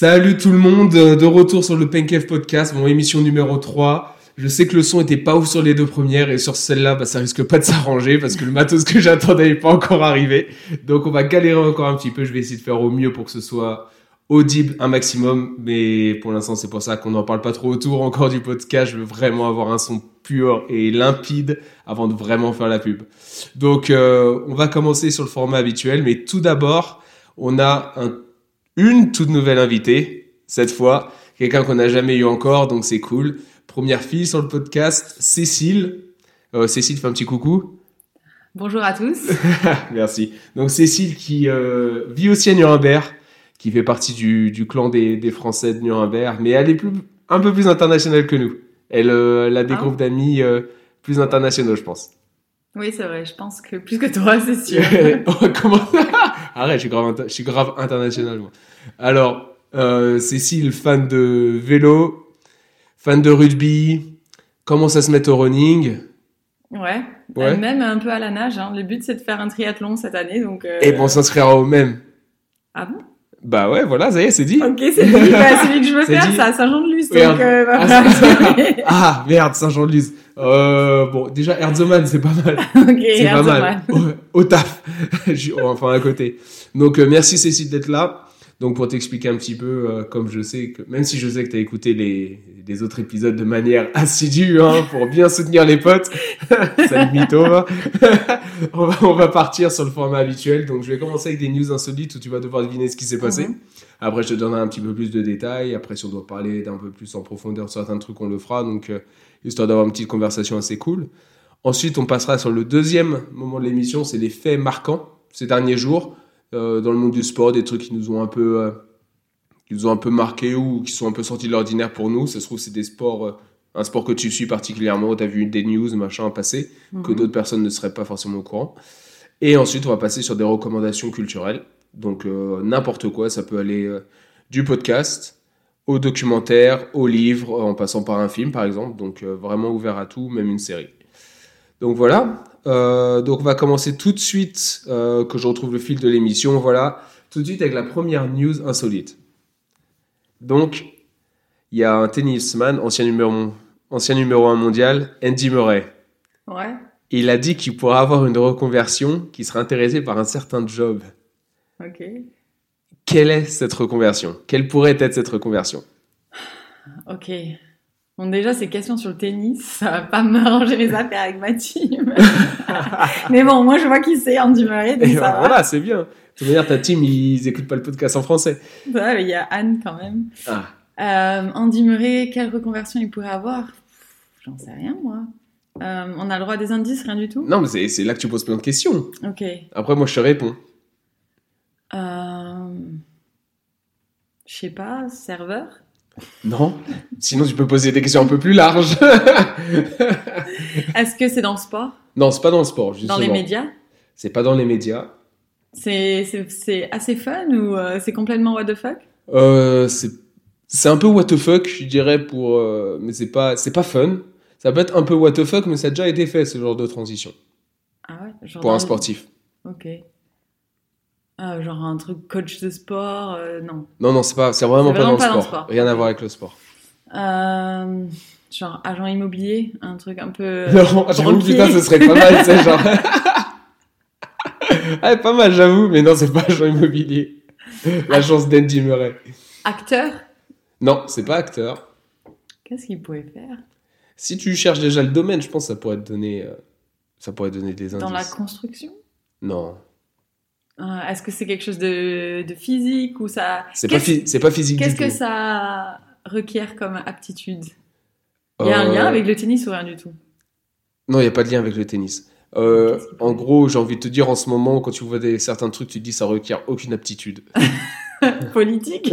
Salut tout le monde, euh, de retour sur le Pencave Podcast, mon émission numéro 3. Je sais que le son était pas ouf sur les deux premières et sur celle-là, bah, ça risque pas de s'arranger parce que le matos que j'attendais n'est pas encore arrivé. Donc on va galérer encore un petit peu, je vais essayer de faire au mieux pour que ce soit audible un maximum, mais pour l'instant c'est pour ça qu'on n'en parle pas trop autour encore du podcast. Je veux vraiment avoir un son pur et limpide avant de vraiment faire la pub. Donc euh, on va commencer sur le format habituel, mais tout d'abord on a un, une toute nouvelle invitée cette fois, quelqu'un qu'on n'a jamais eu encore, donc c'est cool. Première fille sur le podcast, Cécile. Euh, Cécile, fais un petit coucou. Bonjour à tous. Merci. Donc Cécile qui euh, vit aussi à Nuremberg, qui fait partie du, du clan des, des, Français de Nuremberg, mais elle est plus, un peu plus internationale que nous. Elle, euh, elle a des Ah. groupes d'amis euh, plus internationaux, je pense. Oui, c'est vrai, je pense que plus que toi, c'est sûr. Comment Arrête, je suis grave, je suis grave international, moi. Alors, euh, Cécile, fan de vélo, fan de rugby, commence à se mettre au running? Ouais. Ouais. Même un peu à la nage. Hein. Le but, c'est de faire un triathlon cette année, donc. euh, Et bon, on s'inscrira au même. Ah bon? Bah ouais, voilà, ça y est, c'est dit. Ok, c'est dit. Bah, celui que je veux faire, c'est à Saint-Jean-de-Luz, Merde. Euh, Ah. Ah, merde, Saint-Jean-de-Luz. Euh, bon, déjà, Herzoman, c'est pas mal. ok, C'est pas mal. Herzoman. Au, au taf. Enfin, à côté. Donc, euh, merci Cécile d'être là. Donc, pour t'expliquer un petit peu, euh, comme je sais que, même si je sais que tu as écouté les, les autres épisodes de manière assidue, hein, pour bien soutenir les potes. Salut mytho. hein. on, va, on va partir sur le format habituel. Donc, je vais commencer avec des news insolites où tu vas devoir deviner ce qui s'est passé. Mhm. Après, je te donnerai un petit peu plus de détails. Après, si on doit parler d'un peu plus en profondeur sur certains trucs, on le fera. Donc, euh, histoire d'avoir une petite conversation assez cool. Ensuite, on passera sur le deuxième moment de l'émission, c'est les faits marquants ces derniers jours euh, dans le monde du sport, des trucs qui nous ont un peu, euh, qui nous ont un peu marqué ou qui sont un peu sortis de l'ordinaire pour nous. Ça se trouve, c'est des sports, euh, un sport que tu suis particulièrement, tu as vu des news, machin passer, que Mhm. d'autres personnes ne seraient pas forcément au courant. Et ensuite, on va passer sur des recommandations culturelles. Donc, euh, n'importe quoi, ça peut aller du podcast au documentaire, au livre, en passant par un film, par exemple. Donc, euh, vraiment ouvert à tout, même une série. Donc, voilà. Euh, donc, on va commencer tout de suite, euh, que je retrouve le fil de l'émission. Voilà. Tout de suite avec la première news insolite. Donc, il y a un tennisman, ancien numéro, ancien numéro 1 mondial, Andy Murray. Ouais. Il a dit qu'il pourrait avoir une reconversion qui serait intéressé par un certain job. Ok. Quelle est cette reconversion? Quelle pourrait être cette reconversion? Ok. Bon, déjà, ces questions sur le tennis, ça va pas m'arranger les affaires avec ma team. Mais bon, moi, je vois qui c'est, Andy Murray, donc Et ça va. Voilà, c'est bien. De toute manière, ta team, ils écoutent pas le podcast en français. Ça va, mais il y a Anne quand même. Ah. Euh, Andy Murray, quelle reconversion il pourrait avoir? J'en sais rien, moi. Euh, on a le droit à des indices, rien du tout? Non, mais c'est- c'est là que tu poses plein de questions. Ok. Après, moi, je te réponds. Euh... Je sais pas, serveur? Non? Sinon, tu peux poser des questions un peu plus larges. Est-ce que c'est dans le sport? Non, c'est pas dans le sport, justement. Dans les médias? C'est pas dans les médias. C'est assez fun ou euh, c'est complètement what the fuck? Euh, c'est un peu what the fuck, je dirais, pour. euh, mais c'est pas, pas fun. Ça peut être un peu what the fuck, mais ça a déjà été fait, ce genre de transition. Ah ouais genre Pour un sportif. Ok. Ah, genre un truc coach de sport, euh, non. Non, non, c'est pas, c'est vraiment, C'est pas, vraiment dans, pas le dans le sport. Rien à voir avec le sport. Euh, genre agent immobilier, un truc un peu... non, j'avoue, putain, ce serait pas mal, sais, genre. ah, pas mal, j'avoue, mais non, c'est pas agent immobilier. L'agence d'Andy Murray. Acteur? Non, c'est pas acteur. Qu'est-ce qu'il pouvait faire? Si tu cherches déjà le domaine, je pense que ça pourrait te donner, euh, ça pourrait te donner des indices. Dans la construction? Non, Euh, Est-ce que c'est quelque chose de, de physique ou ça... c'est pas, c'est physique qu'est-ce que ça requiert comme aptitude? Il y a un Euh, lien avec le tennis ou rien du tout? Non, il n'y a pas de lien avec le tennis. Euh, en gros, j'ai envie de te dire en ce moment, quand tu vois des, certains trucs, tu te dis ça requiert aucune aptitude. Politique?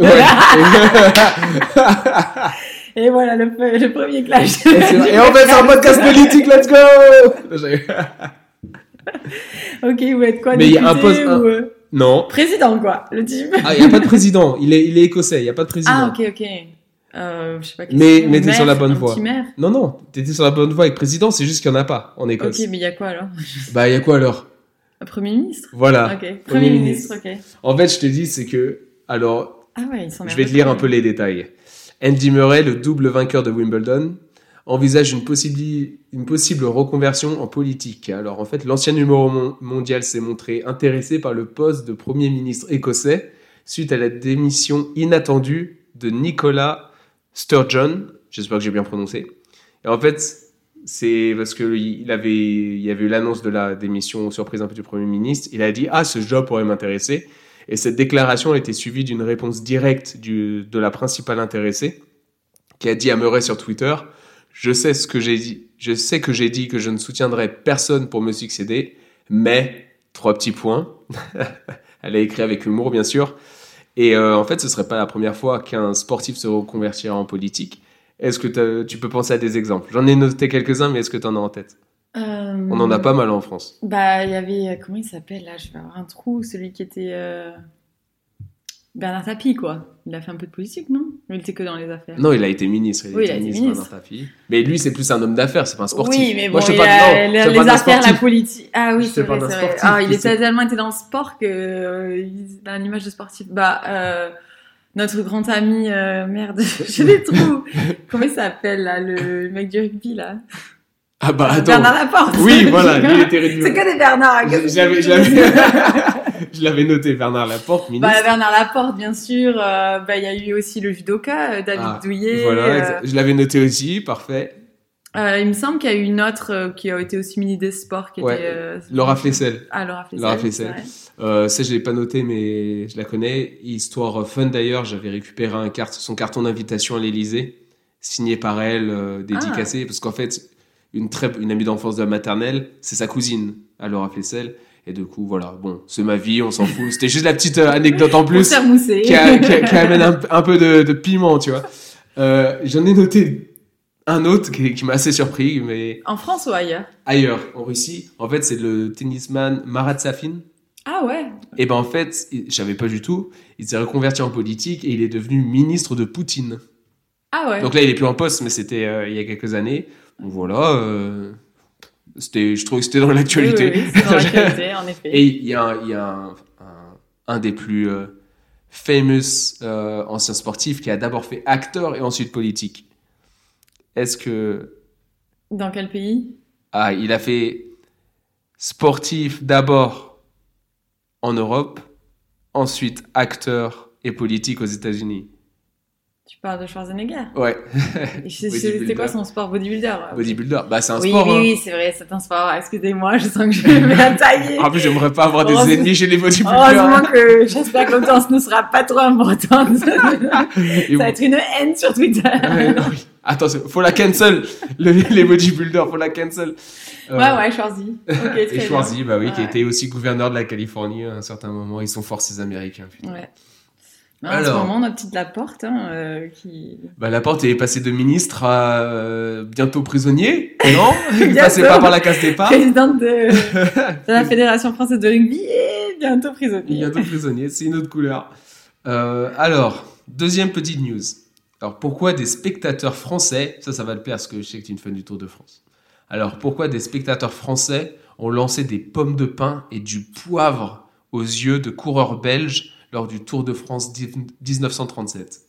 Et voilà le, pre- le premier clash. Et Et en fait, un podcast politique, let's go Ok, vous êtes quoi Mais il y a un poste- ou, euh, Non. Président, quoi, le type. Ah, il n'y a pas de président. Il est, il est écossais, il n'y a pas de président. Ah, ok, ok. Euh, je sais pas. Mais- mais t'es sur la bonne voie. Non, non, t'étais sur la bonne voie avec président, c'est juste qu'il n'y en a pas en Écosse. Ok, mais il y a quoi alors Bah, il y a quoi alors? Un Premier ministre? Voilà. Ok. Premier, Premier ministre, ok. En fait, je te dis, c'est que, alors, Ah ouais, ils sont Je vais te lire un peu les détails. Andy Murray, le double vainqueur de Wimbledon, envisage une, possible, reconversion en politique. Alors en fait, l'ancien numéro mon- mondial s'est montré intéressé par le poste de Premier ministre écossais suite à la démission inattendue de Nicola Sturgeon. J'espère que j'ai bien prononcé. Et en fait, c'est parce que il avait, il y avait eu l'annonce de la démission surprise un peu du Premier ministre. Il a dit ah ce job pourrait m'intéresser. Et cette déclaration a été suivie d'une réponse directe de la principale intéressée, qui a dit à Murray sur Twitter Je sais ce que j'ai dit. Je sais que j'ai dit que je ne soutiendrai personne pour me succéder, mais trois petits points. Elle a écrit avec humour, bien sûr. Et euh, en fait, ce serait pas la première fois qu'un sportif se reconvertira en politique. Est-ce que tu peux penser à des exemples? J'en ai noté quelques-uns, mais est-ce que tu en as en tête? Euh, On en a pas mal en France. Bah, il y avait. euh, Comment il s'appelle là? Je vais avoir un trou. Celui qui était. euh, Bernard Tapie, quoi. Il a fait un peu de politique, non? Il était que dans les affaires Non, il a été ministre. Oui, il a été ministre, ministre. Bernard Tapie. Mais lui, c'est plus un homme d'affaires, c'est pas un sportif. Oui, mais bon, Moi, je il parle- a- non, les, je les affaires, la politique. Ah oui, Je c'est vrai, vrai. sportif, Ah, il était tellement été dans le sport que euh, il a une image de sportif. Bah, euh, notre grand ami, euh, merde, j'ai des trous. Comment il s'appelle là, le mec du rugby là? Ah bah attends. Bernard Laporte. Oui, voilà, lui il était réduit. C'est que des Bernard. Je- l'avais, noté, Bernard Laporte, ministre. Bah, Bernard Laporte, bien sûr. euh, bah, il y a eu aussi le judoka, euh, David Ah, Douillet. voilà, euh, je l'avais noté aussi, parfait. euh, il me semble qu'il y a eu une autre qui a été aussi ministre des Sports, qui Ouais, était. Laura Flessel. Ah, Laura Flessel. Laura Flessel. Euh, ça, je l'ai pas noté, mais je la connais. Histoire fun d'ailleurs, j'avais récupéré un carte, son carton d'invitation à l'Elysée, signé par elle, euh, dédicacé, parce qu'en fait, une très, une amie d'enfance de la maternelle, c'est sa cousine, à Laura Flessel. Et du coup, voilà, bon, c'est ma vie, on s'en fout. C'était juste la petite euh, anecdote en plus. qui, a- qui a- qui amène un, un peu de, de piment, tu vois. Euh, J'en ai noté un autre qui, qui m'a assez surpris, mais En France ou ailleurs? ailleurs, en Russie. En fait, c'est le tennisman Marat Safin. Ah ouais Et ben en fait, je savais pas du tout. Il s'est reconverti en politique et il est devenu ministre de Poutine. Ah ouais Donc là, il est plus en poste, mais c'était euh, il y a quelques années. Voilà. euh, c'était, je trouve que c'était dans l'actualité. Oui, oui, en effet. Et il y a, un- il y a un, un, un des plus euh, famous euh, anciens sportifs qui a d'abord fait acteur et ensuite politique. Est-ce que... Dans quel pays? Ah, il a fait sportif d'abord en Europe, ensuite acteur et politique aux États-Unis. Tu parles de Schwarzenegger. Ouais. C'était quoi son sport bodybuilder ouais. bodybuilder. Bah, c'est un Oui, sport. oui, hein. oui, c'est vrai, c'est un sport. Excusez-moi, je sens que je vais me faire tailler. En plus, j'aimerais pas avoir des ennemis chez les bodybuilders. Heureusement que j'espère que l'audience ne sera pas trop importante. Ça va être une haine sur Twitter. Ouais, non, oui. Attention, faut la cancel. Le- les bodybuilders, faut la cancel. Euh, Ouais, ouais, Schwarzy. Et Schwarzy, bah oui, qui Ouais. était aussi gouverneur de la Californie à un certain moment. Ils sont forts, ces Américains. putain. Ouais. Non, en Alors. ce moment, notre petite Laporte, hein, euh, qui... Bah, Laporte est passé de ministre à euh, bientôt prisonnier, non Il passait pas par la case départ. présidente de, de la Fédération française de rugby et bientôt prisonnier. Bientôt prisonnier, c'est une autre couleur. Euh, alors, deuxième petite news. Alors, pourquoi des spectateurs français, ça, ça va le plaire parce que je sais que tu es une fan du Tour de France. Alors, pourquoi des spectateurs français ont lancé des pommes de pin et du poivre aux yeux de coureurs belges lors du Tour de France 1937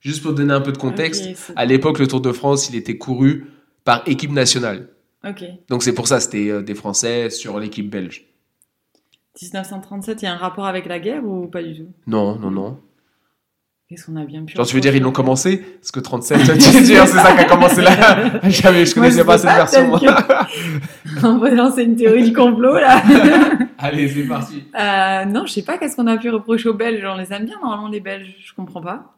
Juste pour donner un peu de contexte, à l'époque, le Tour de France, il était couru par équipe nationale. ok. Donc, c'est pour ça, c'était euh, des Français sur l'équipe belge. 1937, il y a un rapport avec la guerre ou pas du tout? Non, non, non. Qu'est-ce qu'on a bien pu Genre, tu veux dire, ils l'ont commencé? Parce que 37, tu veux dire, c'est ça qui a commencé là. J'avais, je Moi, connaissais pas cette version. peut-être On va lancer une théorie du complot là. Allez, c'est parti. Euh, non, je sais pas qu'est-ce qu'on a pu reprocher aux Belges? On les aime bien normalement les Belges. Je comprends pas.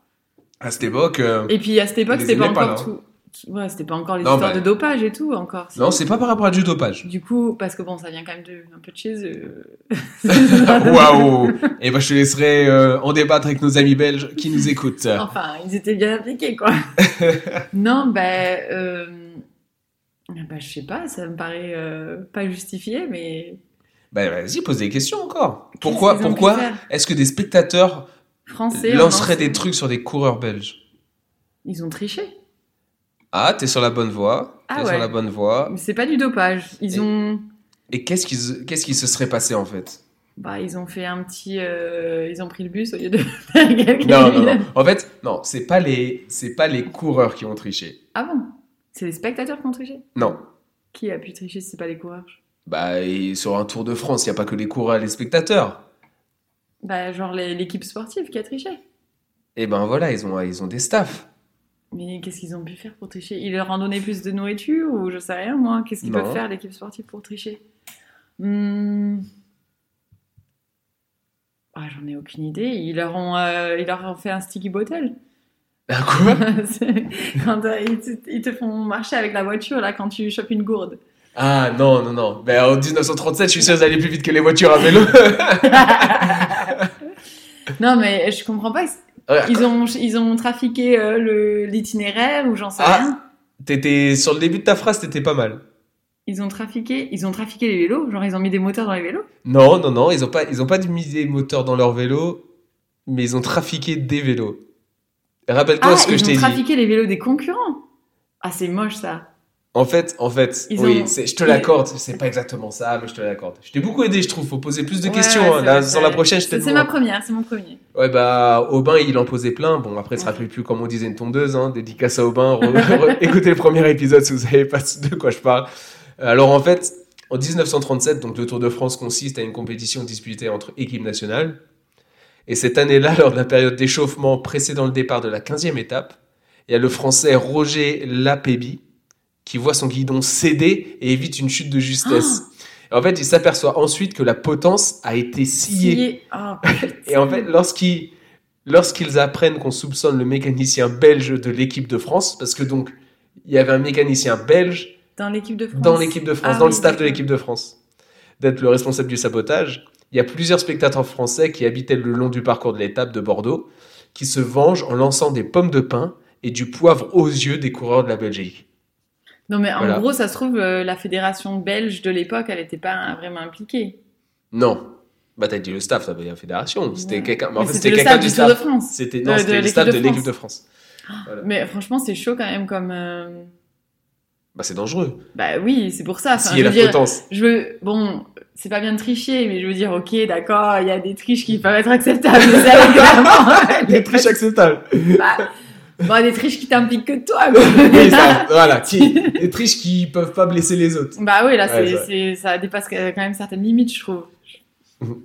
À cette époque, euh, Et puis à cette époque, c'était pas encore tout. Ouais, c'était pas encore les Non, histoires bah- de dopage et tout encore. non, c'est pas par rapport à du dopage. Du coup, parce que bon, ça vient quand même de, un peu de chez eux. Waouh Et ben, je te laisserai euh, en débattre avec nos amis belges qui nous écoutent. Enfin, ils étaient bien appliqués, quoi. non, ben, euh... bah, je sais pas, ça me paraît pas justifié, mais Ben, vas-y, pose des questions encore. Pourquoi, pourquoi est-ce que des spectateurs français. lanceraient lance- des trucs sur des coureurs belges? Ils ont triché. Ah, t'es sur la bonne voie. T'es Ah sur ouais. la bonne voie. Mais c'est pas du dopage. Ils Et- ont. Et qu'est-ce qui, se- qu'est-ce qui se serait passé en fait? Bah, ils ont fait un petit. euh, ils ont pris le bus au lieu de Non, non, non. En fait, non, c'est pas les, c'est pas les coureurs qui ont triché. Ah bon? C'est les spectateurs qui ont triché? Non. Qui a pu tricher si c'est pas les coureurs? Bah, et sur un Tour de France, il n'y a pas que les coureurs et les spectateurs. Bah, genre l'équipe sportive qui a triché. Et ben voilà, ils ont, ils ont des staffs. Mais qu'est-ce qu'ils ont pu faire pour tricher? Ils leur ont donné plus de nourriture ou je sais rien, moi? Qu'est-ce qu'ils peuvent faire, l'équipe sportive, pour tricher? Hmm. Ah, J'en ai aucune idée. Ils leur ont, euh, ils leur ont fait un sticky bottle. Ah, quoi? Quand euh, ils, te, ils te font marcher avec la voiture, là, quand tu chopes une gourde. Ah non, non, non. Ben, en 1937, je suis sûr allaient plus vite que les voitures à vélo. non, mais je comprends pas. Ils ont, ils ont trafiqué euh, le- l'itinéraire ou j'en sais Ah. rien. T'étais, sur le début de ta phrase, t'étais pas mal. Ils ont trafiqué, ils ont trafiqué les vélos? Genre, ils ont mis des moteurs dans les vélos? Non, non, non, ils ont pas, ils ont pas mis des moteurs dans leur vélo, mais ils ont trafiqué des vélos. Rappelle-toi Ah, ce que ils je ont t'ai dit. trafiqué les vélos des concurrents. Ah, c'est moche ça. En fait, en fait, Ils oui, ont- je te l'accorde. C'est pas exactement ça, mais je te l'accorde. Je t'ai beaucoup aidé, je trouve. Faut poser plus de Ouais, questions. ouais, hein. Là, sur la prochaine, je C'est ma première, c'est mon premier. Ouais, bah, Aubin, il en posait plein. Bon, après, ça Ouais. rappelle plus comme on disait une tondeuse, hein. Dédicace à Aubin. Écoutez le premier épisode si vous savez pas de quoi je parle. Alors, en fait, en 1937, donc, le Tour de France consiste à une compétition disputée entre équipes nationales. Et cette année-là, lors de la période d'échauffement précédant le départ de la 15e étape, il y a le français Roger Lapéby qui voit son guidon céder et évite une chute de justesse. Et en fait, il s'aperçoit ensuite que la potence a été sciée. Scié. Oh, putain. Et en fait, lorsqu'ils lorsqu'ils apprennent qu'on soupçonne le mécanicien belge de l'équipe de France, parce que donc il y avait un mécanicien belge dans l'équipe de France. dans l'équipe de France, Ah dans le staff de l'équipe de France, d'être le responsable du sabotage, il y a plusieurs spectateurs français qui habitaient le long du parcours de l'étape de Bordeaux, qui se vengent en lançant des pommes de pin et du poivre aux yeux des coureurs de la Belgique. Non, mais en Voilà. gros, ça se trouve, euh, la fédération belge de l'époque, elle n'était pas vraiment impliquée. Non. Bah t'as dit le staff, ça veut dire la fédération. C'était Ouais. quelqu'un. En fait, c'était quelqu'un staff du staff. France. C'était non, c'était le l'équipe staff de de l'équipe de France. Voilà. Mais franchement, c'est chaud quand même comme. euh, Bah c'est dangereux. Bah oui, c'est pour ça. Enfin, y je a veux la dire, potence. je veux. Bon, c'est pas bien de tricher, mais je veux dire, ok, d'accord, il y a des triches qui peuvent être acceptables. mais ça, évidemment, Des triches acceptables. bah, bon, des triches qui t'impliquent que toi, quoi. Oui, ça, voilà. Qui, des triches qui peuvent pas blesser les autres. Bah oui, là, Ouais, c'est, ça- dépasse quand même certaines limites, je trouve.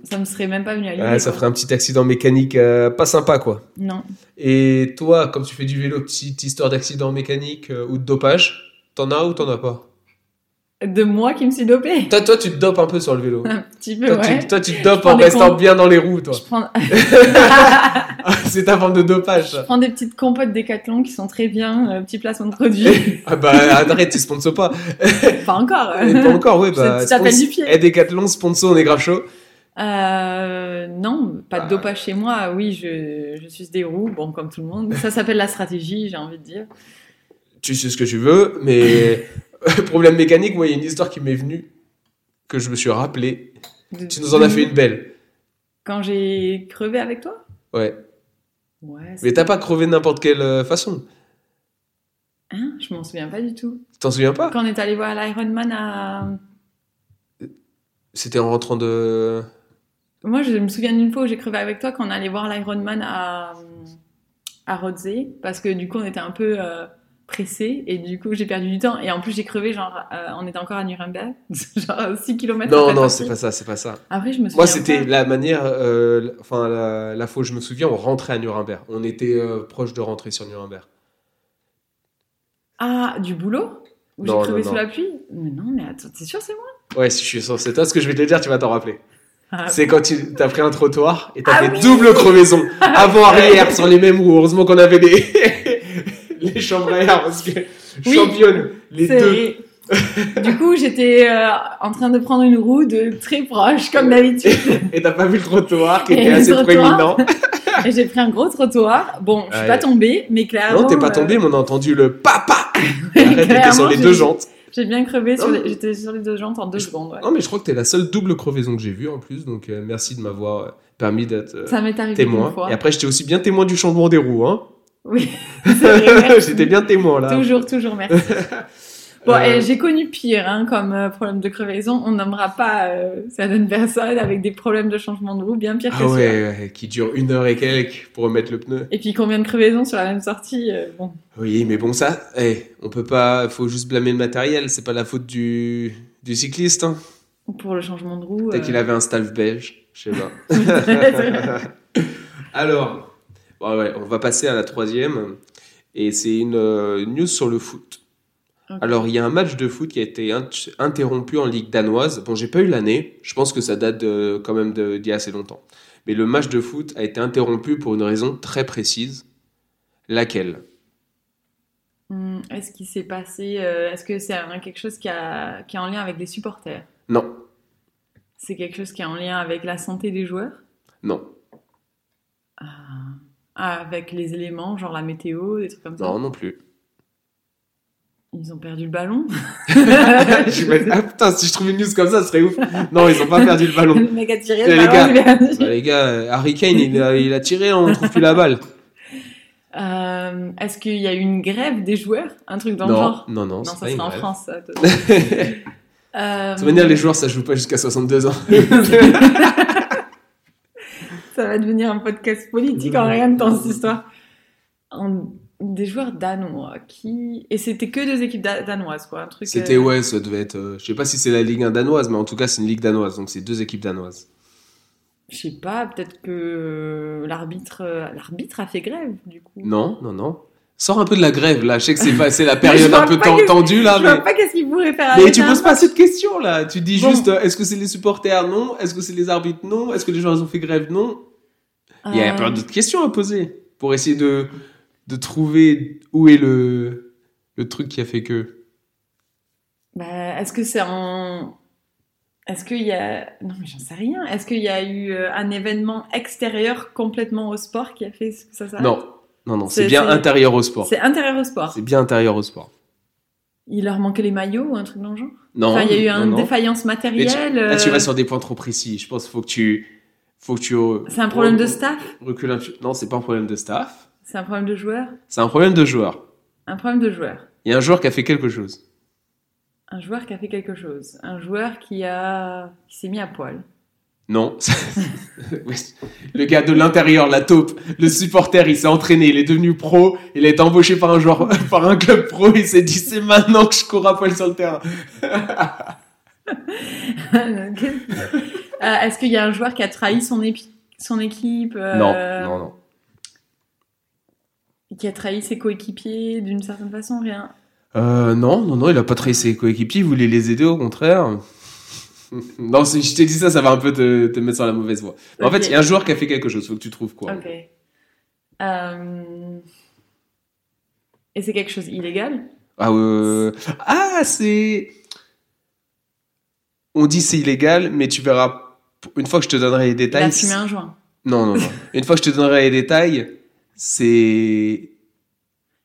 Ça me serait même pas venu à l'idée. Ça quoi. ferait un petit accident mécanique euh, pas sympa, quoi. Non. Et toi, comme tu fais du vélo, petite histoire d'accident mécanique euh, ou de dopage, t'en as ou t'en as pas? De moi qui me suis dopée. toi, toi, tu te dopes un peu sur le vélo. Un petit peu, Toi, ouais. tu, toi, tu te dopes en restant bien dans les roues, toi. Je prends... C'est ta forme de dopage, je ça. prends des petites compotes Décathlon qui sont très bien, euh, petit placement de produit. Ah bah arrête, tu sponsors pas. pas encore. Et pas encore. Je Bah, spons- du pied. Eh, Decathlon, sponsor, on est grave chaud. Euh, non, pas de Ah. dopage chez moi. Oui, je, je suis des roues, bon, comme tout le monde. Ça s'appelle la stratégie, j'ai envie de dire. Tu sais ce que tu veux, mais problème mécanique, moi, il y a une histoire qui m'est venue que je me suis rappelé. De- Tu nous en as fait une belle. Quand j'ai crevé avec toi? Ouais. Ouais. Mais t'as pas crevé de n'importe quelle euh, façon. Hein? Je m'en souviens pas du tout. T'en souviens pas? Quand on est allé voir l'Ironman à. C'était en rentrant de. Moi, je me souviens d'une fois où j'ai crevé avec toi quand on allait voir l'Ironman à, à Rodzé, parce que du coup, on était un peu euh, pressés, et du coup, j'ai perdu du temps. Et en plus, j'ai crevé, genre, euh, on était encore à Nuremberg, genre 6 km Non, non, c'est pas ça, c'est pas ça. Après, je me souviens. Moi, c'était la manière, euh, enfin, la, la fois où je me souviens, on rentrait à Nuremberg. On était euh, proche de rentrer sur Nuremberg. Ah, du boulot? Où j'ai crevé non, sous non. la pluie? Mais non, mais attends, t'es sûr, c'est moi? Ouais, si je suis sûr, c'est toi ce que je vais te dire, tu vas t'en rappeler. Ah, C'est quand tu as pris un trottoir et t'as Ah fait oui double crevaison, avant-arrière, sur les mêmes roues. Heureusement qu'on avait les, les chambres à air, parce que Oui. championne, les deux. du coup, j'étais euh, en train de prendre une roue de très proche, comme d'habitude. Et t'as pas vu le trottoir qui Et était assez trottoir. Et j'ai pris un gros trottoir. Bon, je suis Ouais. pas tombée, mais clairement. Non, t'es pas euh, tombé, mais on a entendu le papa. Arrête, t'étais sur les deux jantes. J'ai bien crevé, mais- j'étais sur les deux jantes en deux secondes. ouais. Non, mais je crois que t'es la seule double crevaison que j'ai vue en plus, donc euh, merci de m'avoir permis d'être euh, témoin. une fois. Et après, j'étais aussi bien témoin du changement des roues. Hein. Oui. J'étais bien témoin là. Toujours, toujours, merci. Bon, Euh, j'ai connu pire hein, comme euh, problème de crevaison. On nommera pas euh, certaines personnes avec des problèmes de changement de roue bien pire que Ah ça. ouais, ouais, qui dure une heure et quelques pour remettre le pneu. Et puis combien de crevaisons sur la même sortie Bon, Oui, mais bon, ça, eh, on peut pas, faut juste blâmer le matériel, c'est pas la faute du, du cycliste. Hein. pour le changement de roue. Peut-être qu'il avait un staff belge, je sais pas. Alors, bon, ouais, on va passer à la troisième, et c'est une euh, news sur le foot. Alors, il y a un match de foot qui a été int- interrompu en Ligue danoise. Bon, j'ai pas eu l'année, je pense que ça date de- quand même de- d'il y a assez longtemps. Mais le match de foot a été interrompu pour une raison très précise. Laquelle? Hum, Est-ce qu'il s'est passé euh, Est-ce que c'est quelque chose qui, a, qui est en lien avec les supporters? Non, C'est quelque chose qui est en lien avec la santé des joueurs? Non, Ah, Avec les éléments, genre la météo, des trucs comme ça non, non plus. Ils ont perdu le ballon Je me- ah putain, si je trouvais une news comme ça, ce serait ouf. Non, ils ont pas perdu le ballon. Le mec a tiré Eh, le les ballon, gars. Bah, les gars, euh, Harry Kane, il a, il a tiré, on trouve plus la balle. Euh, Est-ce qu'il y a eu une grève des joueurs? Un truc dans le genre? non, non, Non, ça pas une sera en. France, ça. De Euh, toute manière, les joueurs, ça joue pas jusqu'à 62 ans. Ça va devenir un podcast politique en rien de temps, cette histoire. Des joueurs danois qui. Et c'était que deux équipes da- danoises, quoi. Un truc. C'était, euh, ouais, ça devait être. euh, je sais pas si c'est la Ligue 1 danoise, mais en tout cas, c'est une Ligue danoise, donc c'est deux équipes danoises. Je sais pas, peut-être que l'arbitre euh, l'arbitre a fait grève, du coup. Non, non, non. Sors un peu de la grève, là. Je sais que c'est pas- c'est la période vois un peu tendue, là, Je vois mais. pas qu'est-ce qu'il pourrait faire Mais tu un poses pas cette question, là. Tu dis Bon. juste, euh, est-ce que c'est les supporters Non? Est-ce que c'est les arbitres Non? Est-ce que les joueurs ont fait grève Non? Il y a Euh, plein d'autres questions à poser pour essayer de, de trouver où est le, le truc qui a fait que. Bah, est-ce que c'est en. Est-ce qu'il y a. Non, mais j'en sais rien. Est-ce qu'il y a eu euh, un événement extérieur complètement au sport qui a fait que ça s'arrête? Non, non, non, c'est bien intérieur au sport. C'est intérieur au sport. C'est bien intérieur au sport. Il leur manquait les maillots ou un truc dans le genre? Non. Enfin, il y a eu non, une non. défaillance Mais tu- matérielle. Là, tu euh, vas sur des points trop précis. Je pense qu'il faut que tu. Faut que tu euh, C'est un problème de staff? Recule un Non, c'est pas un problème de staff. C'est un problème de joueur? C'est un problème de joueur. Un problème de joueur. Il y a un joueur qui a fait quelque chose. Un joueur qui a fait quelque chose. Un joueur qui a. qui s'est mis à poil. Non. Le gars de l'intérieur, la taupe, le supporter, il s'est entraîné, il est devenu pro, il a été embauché par un joueur, par un club pro, il s'est dit c'est maintenant que je cours à poil sur le terrain. Euh, Est-ce qu'il y a un joueur qui a trahi son, épi- son équipe euh, Non, non, non. Qui a trahi ses coéquipiers d'une certaine façon Rien? Euh, non, non, non, il a pas trahi ses coéquipiers, il voulait les aider au contraire? non, si je t'ai dit ça, ça va un peu te, te mettre sur la mauvaise voie. En fait, il y a un joueur qui a fait quelque chose, faut que tu trouves quoi. Ok. Euh, Et c'est quelque chose illégal? Ah, euh... ah c'est. On dit c'est illégal, mais tu verras. Une fois que je te donnerai les Il a détails. fumé un joint. Non, non, non. Une fois que je te donnerai les détails, c'est.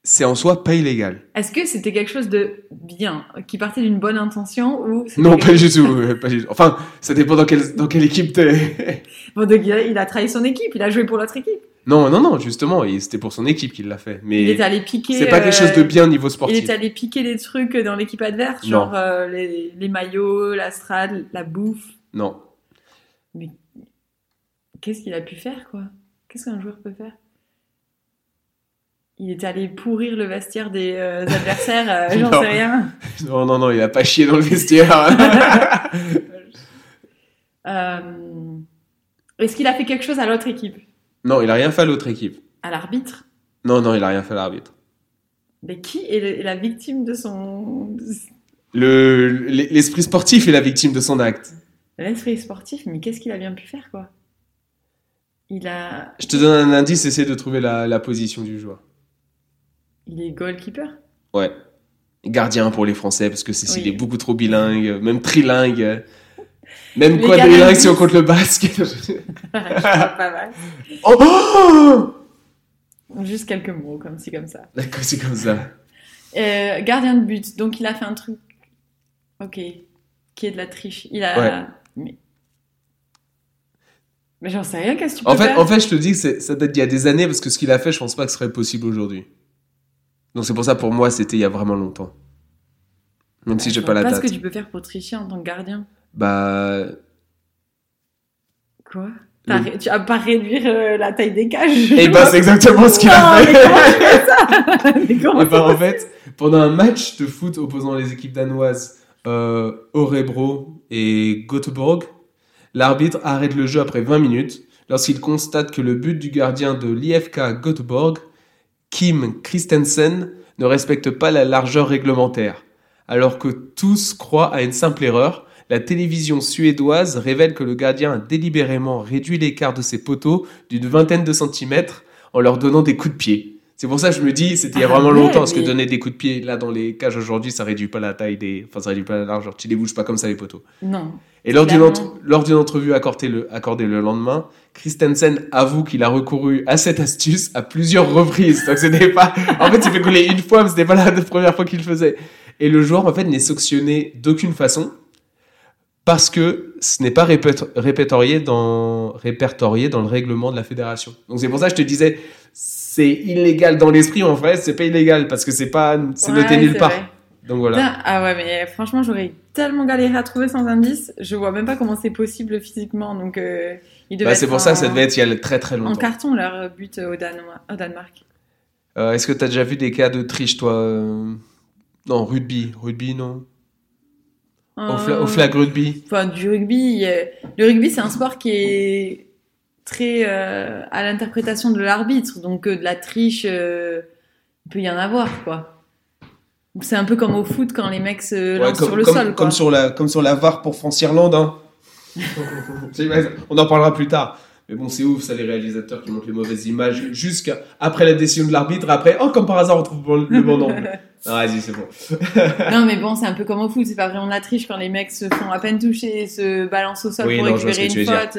C'est en soi pas illégal. Est-ce que c'était quelque chose de bien, qui partait d'une bonne intention ou Non, quelque pas chose- du tout. euh, Pas du tout. Enfin, ça dépend dans quelle, dans quelle équipe t'es. Bon, donc, il a- il trahi son équipe, il a joué pour l'autre équipe. non, non, non, justement. C'était pour son équipe qu'il l'a fait. Il Mais était allé piquer. c'est pas quelque euh, chose de bien niveau Il sportif. est allé piquer des trucs dans l'équipe adverse, Non. genre euh, les, les maillots, la strade, la bouffe. Non. Qu'est-ce qu'il a pu faire, quoi? Qu'est-ce qu'un joueur peut faire? Il est allé pourrir le vestiaire des euh, adversaires, euh, j'en sais rien. Non, non, non, il a pas chié dans le vestiaire. Euh, Est-ce qu'il a fait quelque chose à l'autre équipe? Non, il a rien fait à l'autre équipe. À l'arbitre? Non, non, il a rien fait à l'arbitre. Mais qui est, le- est la victime de son... Le, l'esprit sportif est la victime de son acte. L'esprit sportif, mais qu'est-ce qu'il a bien pu faire, quoi? Il a... Je te donne un indice, essaie de trouver la, la position du joueur. Il est goalkeeper? Ouais. Gardien pour les Français, parce que Cécile Oui. est beaucoup trop bilingue, même trilingue, même Les quadrilingue gardiens si on compte le basque. Pas mal. oh, oh Juste quelques mots, comme ci, comme ça. D'accord, c'est comme ça. Euh, gardien de but, donc il a fait un truc. Ok. Qui est de la triche. Il a. Ouais. Mais, mais j'en sais rien, qu'est-ce que tu peux En fait, faire? en fait, je te dis que c'est- ça date d'il y a des années, parce que ce qu'il a fait, je pense pas que ce serait possible aujourd'hui. Donc c'est pour ça, pour moi, c'était il y a vraiment longtemps. Même si Je j'ai pas la date. ce que tu peux faire pour tricher en tant que gardien? Bah, Quoi? Tu vas pas réduire euh, la taille des cages? Et bah c'est exactement ce qu'il a fait. mais comment tu fais ça? Mais comment Et bah, c'est en fait, pendant un match de foot opposant les équipes danoises euh, Örebro et Göteborg, l'arbitre arrête le jeu après 20 minutes lorsqu'il constate que le but du gardien de l'IFK Göteborg, Kim Christensen, ne respecte pas la largeur réglementaire. Alors que tous croient à une simple erreur, la télévision suédoise révèle que le gardien a délibérément réduit l'écart de ses poteaux d'une vingtaine de centimètres en leur donnant des coups de pied. C'est pour ça que je me dis, c'était il y a Ah vraiment longtemps, parce que mais- donner des coups de pied là dans les cages aujourd'hui, ça réduit pas la taille des, enfin ça réduit pas la largeur. Tu les bouges pas comme ça les poteaux. Non. Et lors d'une, entre- lors d'une entrevue accordée le, accordée le lendemain, Christensen avoue qu'il a recouru à cette astuce à plusieurs reprises. Donc c'était pas, en fait, il fait couler une fois, mais c'était pas la première fois qu'il le faisait. Et le joueur, en fait, n'est sanctionné d'aucune façon parce que ce n'est pas répertorié dans, répertorié dans le règlement de la fédération. Donc c'est pour ça que je te disais, c'est illégal dans l'esprit, en fait, c'est pas illégal parce que c'est pas, c'est Ouais, noté nulle part. vrai. Donc voilà. Ah ouais, mais franchement, j'aurais tellement galéré à trouver sans indice. Je vois même pas comment c'est possible physiquement. Donc, euh, il devait Bah, c'est pour ça en- que ça devait être il y a très très en longtemps. carton leur but au, Danois- au Danemark. Euh, Est-ce que tu as déjà vu des cas de triche, toi euh, Non, rugby. Rugby, non? Au, fla- au Euh, flag rugby. Enfin, du rugby. euh, Le rugby, c'est un sport qui est très euh, à l'interprétation de l'arbitre. Donc, euh, de la triche, euh, il peut y en avoir, quoi. C'est un peu comme au foot quand les mecs se Ouais, lancent comme, sur le comme- sol, quoi. comme sur la, comme sur la VAR pour France-Irlande. Hein. On en parlera plus tard. Mais bon, c'est ouf, ça, les réalisateurs qui montrent les mauvaises images jusqu'après la décision de l'arbitre. Après, oh, comme par hasard, on trouve le bon angle. Ah, vas-y, c'est bon. Non, mais bon, c'est un peu comme au foot. C'est pas vraiment de la triche quand les mecs se font à peine toucher et se balancent au sol Oui, pour non, récupérer une faute.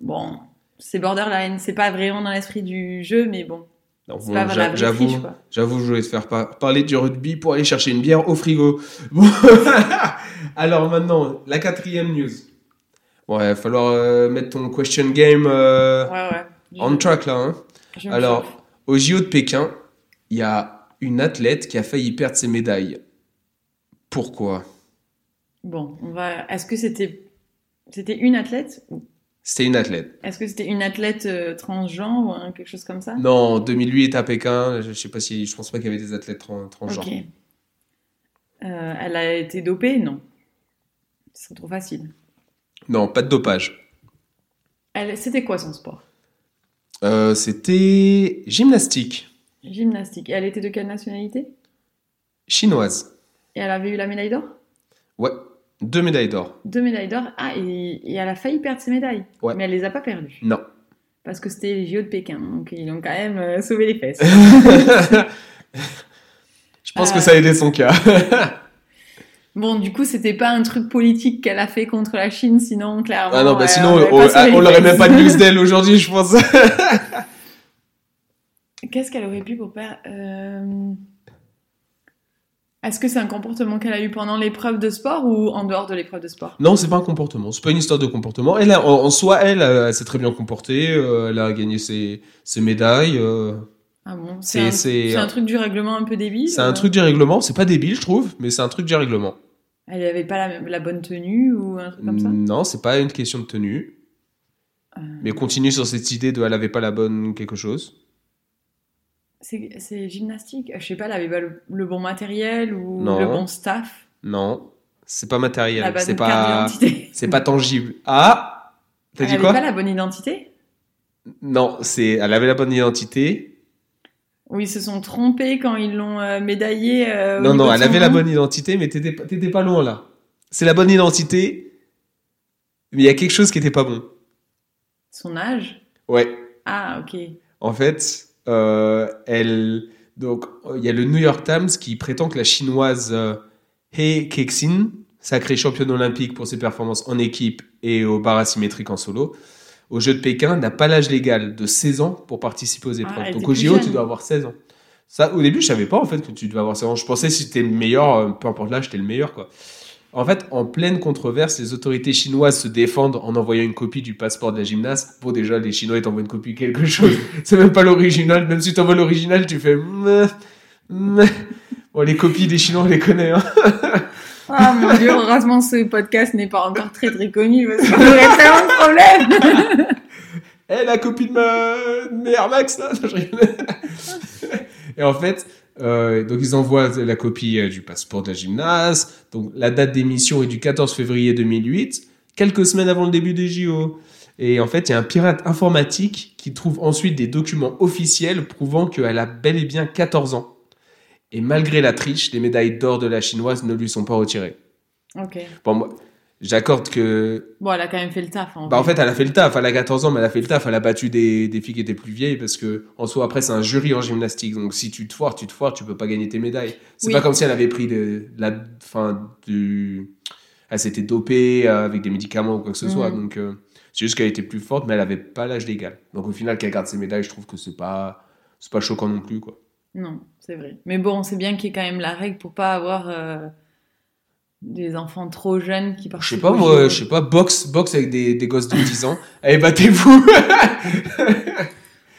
Bon, c'est borderline. C'est pas vraiment dans l'esprit du jeu, mais bon. J'avoue, j'avoue, je voulais te faire par- parler du rugby pour aller chercher une bière au frigo. Bon. Alors maintenant, la quatrième news. Bon, il va falloir euh, mettre ton question game euh, Ouais, ouais. On track là. hein. Alors, chauffe. au JO de Pékin, il y a une athlète qui a failli perdre ses médailles. Pourquoi? Bon, on va. Est-ce que c'était. C'était une athlète ou- C'était une athlète. Est-ce que c'était une athlète euh, transgenre ou un- quelque chose comme ça? Non, en 2008 à Pékin, je, je sais pas si, je pense pas qu'il y avait des athlètes tran- transgenres. Ok. Euh, elle a été dopée? Non. Ce serait trop facile. Non, pas de dopage. Elle... C'était quoi son sport? Euh, C'était gymnastique Gymnastique. Et elle était de quelle nationalité? Chinoise. Et elle avait eu la médaille d'or? Ouais, deux médailles d'or. Deux médailles d'or. Ah, et, et elle a failli perdre ses médailles. Ouais. Mais elle les a pas perdues. Non. Parce que c'était les JO de Pékin. Donc ils ont quand même euh, sauvé les fesses. Je pense Euh. que ça a aidé son cas. bon, du coup, c'était pas un truc politique qu'elle a fait contre la Chine, sinon, clairement. ah non, bah euh, sinon, on, on les l'aurait même pas de news d'elle aujourd'hui, je pense. Qu'est-ce qu'elle aurait pu pour faire euh, Est-ce que c'est un comportement qu'elle a eu pendant l'épreuve de sport ou en dehors de l'épreuve de sport? Non, c'est pas un comportement. C'est pas une histoire de comportement. Elle, a- en, en soi, elle, euh, elle s'est très bien comportée. euh, elle a gagné ses, ses médailles. euh, Ah bon? C'est- un, truc du règlement un peu débile c'est un truc du règlement. C'est pas débile, je trouve, mais c'est un truc du règlement. Elle avait pas la, la bonne tenue ou un truc comme ça? Non, c'est pas une question de tenue. Euh, Mais continue sur cette idée de elle avait pas la bonne quelque chose. C'est gymnastique Je sais pas, elle avait pas le, le bon matériel ou Non. le bon staff? Non, c'est pas matériel. C'est pas, c'est pas tangible. Ah, t'as Elle dit avait quoi? pas la bonne identité? Non, c'est, elle avait la bonne identité. Ou ils se sont trompés quand ils l'ont euh, médaillée euh, Non, non, elle avait la bonne identité, mais t'étais, pas- loin là. C'est la bonne identité, mais il y a quelque chose qui était pas bon. Son âge? Ouais. Ah, ok. En fait, elle, donc, il y a le New York Times qui prétend que la chinoise euh, He Kexin, sacrée championne olympique pour ses performances en équipe et au bar asymétrique en solo, aux Jeux de Pékin, n'a pas l'âge légal de 16 ans pour participer aux épreuves. Ah, elle donc au JO, jeune. tu dois avoir 16 ans. Ça, au début, je savais pas en fait que tu devais avoir 16 ans. Je pensais si t'es le meilleur, euh, peu importe l'âge, t'es le meilleur quoi. En fait, en pleine controverse, les autorités chinoises se défendent en envoyant une copie du passeport de la gymnaste. Bon, déjà, les Chinois, ils t'envoient une copie de quelque chose. C'est même pas l'original. Même si t'envoies l'original, tu fais... Bon, les copies des Chinois, on les connaît. Hein. Ah mon dieu, heureusement ce podcast n'est pas encore très très connu parce qu'on aurait tellement de problèmes. Eh, la copine de ma- de mes Air Max, là Je rigole. Et en fait, euh, donc ils envoient la copie euh, du passeport de la gymnase. Donc la date d'émission est du 14 février 2008, quelques semaines avant le début des JO. Et en fait, il y a un pirate informatique qui trouve ensuite des documents officiels prouvant qu'elle a bel et bien 14 ans. Et malgré la triche, les médailles d'or de la chinoise ne lui sont pas retirées. Ok. Bon, moi, j'accorde que Bon, elle a quand même fait le taf. En bah, en fait, elle a fait le taf. Elle a 14 ans, mais elle a fait le taf. Elle a battu des, des filles qui étaient plus vieilles parce que, en soi, après, c'est un jury en gymnastique. Donc, si tu te foires, tu te foires, tu peux pas gagner tes médailles. C'est Oui. pas comme si elle avait pris de, la, fin, du, elle s'était dopée euh, avec des médicaments ou quoi que ce Mhm. soit. Donc, euh, c'est juste qu'elle était plus forte, mais elle avait pas l'âge légal. Donc, au final, qu'elle garde ses médailles, je trouve que c'est pas, c'est pas choquant non plus, quoi. Non, c'est vrai. Mais bon, on sait bien qu'il y a quand même la règle pour pas avoir euh, des enfants trop jeunes qui Je participent. sais pas, moi, je sais pas, boxe, boxe avec des, des gosses de 10 ans. Allez, battez-vous!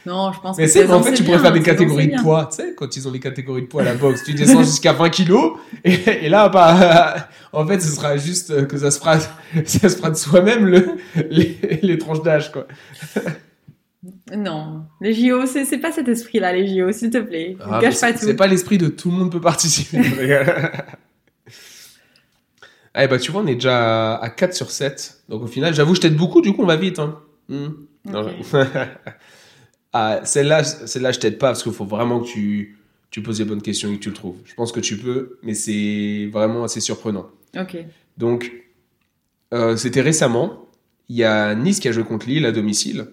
Non, je pense Mais que c'est, mais en fait, tu bien, pourrais faire des catégories de poids. Tu sais, quand ils ont les catégories de poids à la boxe, tu descends jusqu'à 20 kilos. Et, et là, bah, en fait, ce sera juste que ça se fera, ça se fera de soi-même le, les, les tranches d'âge, quoi. Non, les JO, c'est c'est pas cet esprit-là, les JO, s'il te plaît. Ah, Gâche pas c'est- tout. C'est pas l'esprit de tout le monde peut participer. Allez, bah, tu vois, on est déjà à 4 sur 7. Donc, au final, j'avoue, je t'aide beaucoup, du coup, on va vite, hein. Hmm. Ah, celle-là, celle-là, je t'aide pas parce qu'il faut vraiment que tu, tu poses les bonnes questions et que tu le trouves. Je pense que tu peux, mais c'est vraiment assez surprenant. Ok. Donc, euh, c'était récemment. Il y a Nice qui a joué contre Lille à domicile.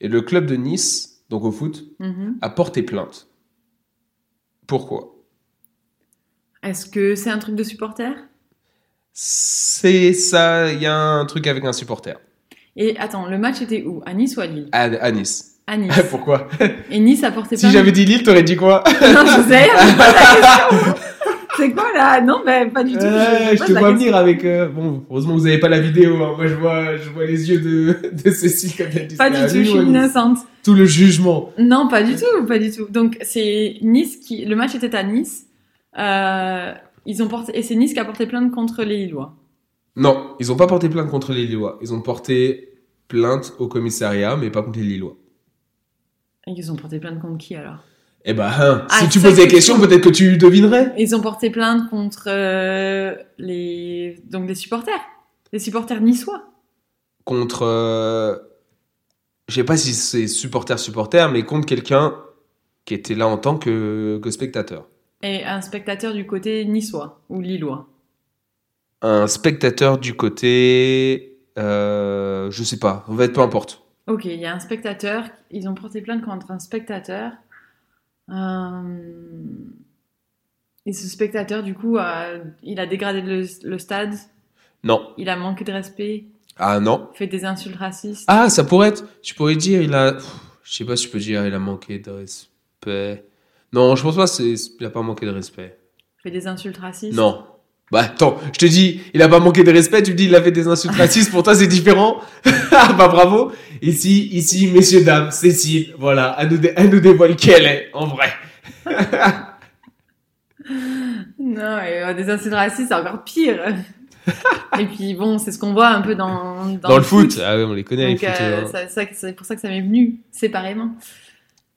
Et le club de Nice, donc au foot, Mhm. a porté plainte. Pourquoi? Est-ce que c'est un truc de supporter? C'est ça, il y a un truc avec un supporter. Et attends, le match était où? À Nice ou à Lille? À, à Nice. À Nice. Pourquoi? Et Nice a porté Si j'avais dit Lille, t'aurais dit quoi? Non, je sais, la question. C'est quoi là? Non, ben pas du tout. Euh, je te vois question. venir avec. euh, Bon, heureusement vous avez pas la vidéo. hein. Moi je vois, je vois les yeux de, de Cécile comme elle dit. Pas du à tout, je suis innocente. Tout le jugement. Non, pas du tout, pas du tout. Donc c'est Nice qui, le match était à Nice. Euh, ils ont porté et c'est Nice qui a porté plainte contre les Lillois. Non, ils ont pas porté plainte contre les Lillois. Ils ont porté plainte au commissariat, mais pas contre les Lillois. Et ils ont porté plainte contre qui alors? Eh ben, hein, Ah, si tu poses des questions, peut-être que tu devinerais. Ils ont porté plainte contre euh, les donc des supporters, les supporters niçois. Contre. euh, Je sais pas si c'est supporter-supporter, mais contre quelqu'un qui était là en tant que, que spectateur. Et un spectateur du côté niçois ou lillois. Un spectateur du côté. Euh, je sais pas, en fait, peu importe. Ok, il y a un spectateur. Ils ont porté plainte contre un spectateur. Euh, Et ce spectateur, du coup, a... il a dégradé le, le stade? Non. Il a manqué de respect, Ah non. fait des insultes racistes? Ah, ça pourrait être. Tu pourrais dire, il a. Pff, Je sais pas si je peux dire, il a manqué de respect. Non, je pense pas, c'est... il a pas manqué de respect. Fait des insultes racistes. Non. Bah attends, je te dis, il a pas manqué de respect, tu me dis, il a fait des insultes racistes, pour toi c'est différent. Ah bah bravo. Ici, ici, messieurs, dames, Cécile, voilà, elle nous, dé- elle nous dévoile qui elle est, en vrai. Non, et, euh, des insultes racistes, c'est encore pire. et puis bon, c'est ce qu'on voit un peu dans, dans, Dans, le foot. Ah oui, on les connaît, Donc, les euh, footeux, hein. ça- ça- c'est pour ça que ça m'est venu séparément.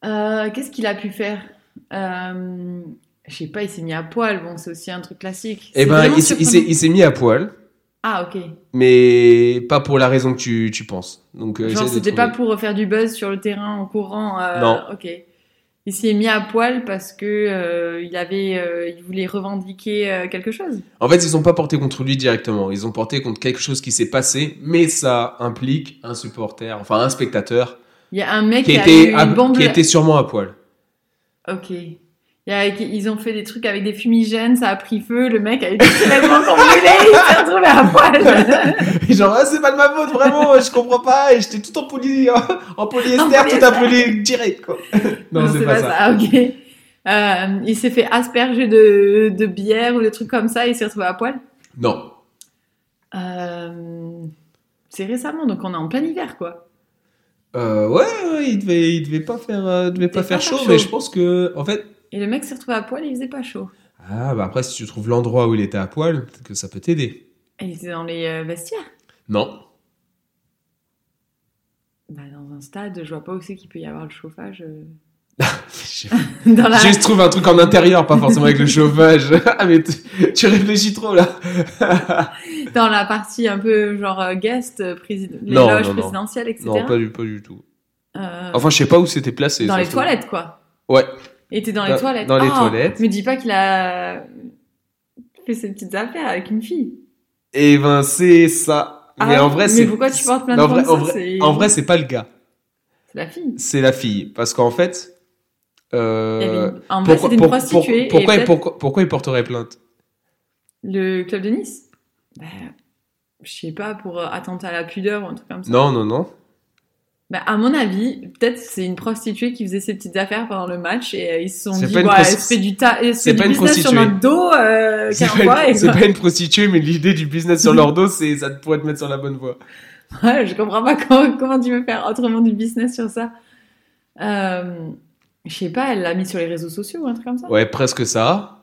Euh, Qu'est-ce qu'il a pu faire? Euh, Je sais pas, il s'est mis à poil. Bon, c'est aussi un truc classique. Eh ben, il, s'est- mis à poil, Ah, ok. mais pas pour la raison que tu, tu penses. Donc, euh, Genre, c'était pas pour faire du buzz sur le terrain en courant. euh, Non. Ok. Il s'est mis à poil parce que euh, il avait, il voulait revendiquer quelque chose. En fait, ils ont pas porté contre lui directement. Ils ont porté contre quelque chose qui s'est passé, mais ça implique un supporter, enfin un spectateur, Il y a un mec qui qui, a était, eu à- une bombe. qui était sûrement à poil. Ok. Ils ont fait des trucs avec des fumigènes, ça a pris feu, le mec a eu des vêtements brûlés, il s'est retrouvé à poil. Genre, ah, c'est pas de ma faute, vraiment, je comprends pas, et j'étais tout en, poly, en polyester, En tout polyester. appelé direct, quoi. non, c'est pas, ça. ok. Euh, il s'est fait asperger de, de bière ou de trucs comme ça, et il s'est retrouvé à poil. Non. Euh, c'est récemment, donc on est en plein hiver, quoi. Euh, ouais, ouais, il devait, il devait pas faire, euh, devait pas faire chaud, mais je pense que, en fait, Et le mec s'est retrouvé à poil il faisait pas chaud. Ah, bah après, si tu trouves l'endroit où il était à poil, peut-être que ça peut t'aider. Il était dans les euh, vestiaires. Non. Bah, dans un stade, je vois pas où c'est qu'il peut y avoir le chauffage. Je- Dans la... Juste trouve un truc en intérieur, pas forcément avec le chauffage. Ah, mais tu, tu réfléchis trop là. dans la partie un peu genre euh, guest, euh, présid- les Non, loges non, non. présidentielles, etc. non, pas du, pas du tout. Euh, Enfin, je sais pas où c'était placé. dans ça les toilettes, quoi. Ouais. Et t'es dans Dans- les toilettes. dans les Ah, toilettes. Me dis pas qu'il a fait ses petites affaires avec une fille. Et ben, c'est ça. mais Ah, en vrai, mais c'est. pourquoi tu portes en vrai, comme en ça, vrai, c'est- en vrai, c'est pas le gars. C'est la fille. C'est la fille. Parce qu'en fait. Euh, En vrai, pourquoi, c'était une prostituée. pour- pourquoi, et pourquoi, pourquoi il porterait plainte Le club de Nice? Bah, Je sais pas, pour euh, attentat à la pudeur ou un truc comme ça. Non, non, non. Bah, à mon avis, peut-être c'est une prostituée qui faisait ses petites affaires pendant le match et euh, ils se sont dit, ouais, elle se fait du, ta... elle se c'est fait pas du une business sur prostituée. notre dos euh, C'est pas, une- pas une prostituée, mais l'idée du business sur leur dos, c'est ça pourrait te mettre sur la bonne voie. Ouais, je comprends pas comment, comment tu veux faire autrement du business sur ça. Euh, je sais pas, elle l'a mis sur les réseaux sociaux ou un truc comme ça? Ouais, presque ça.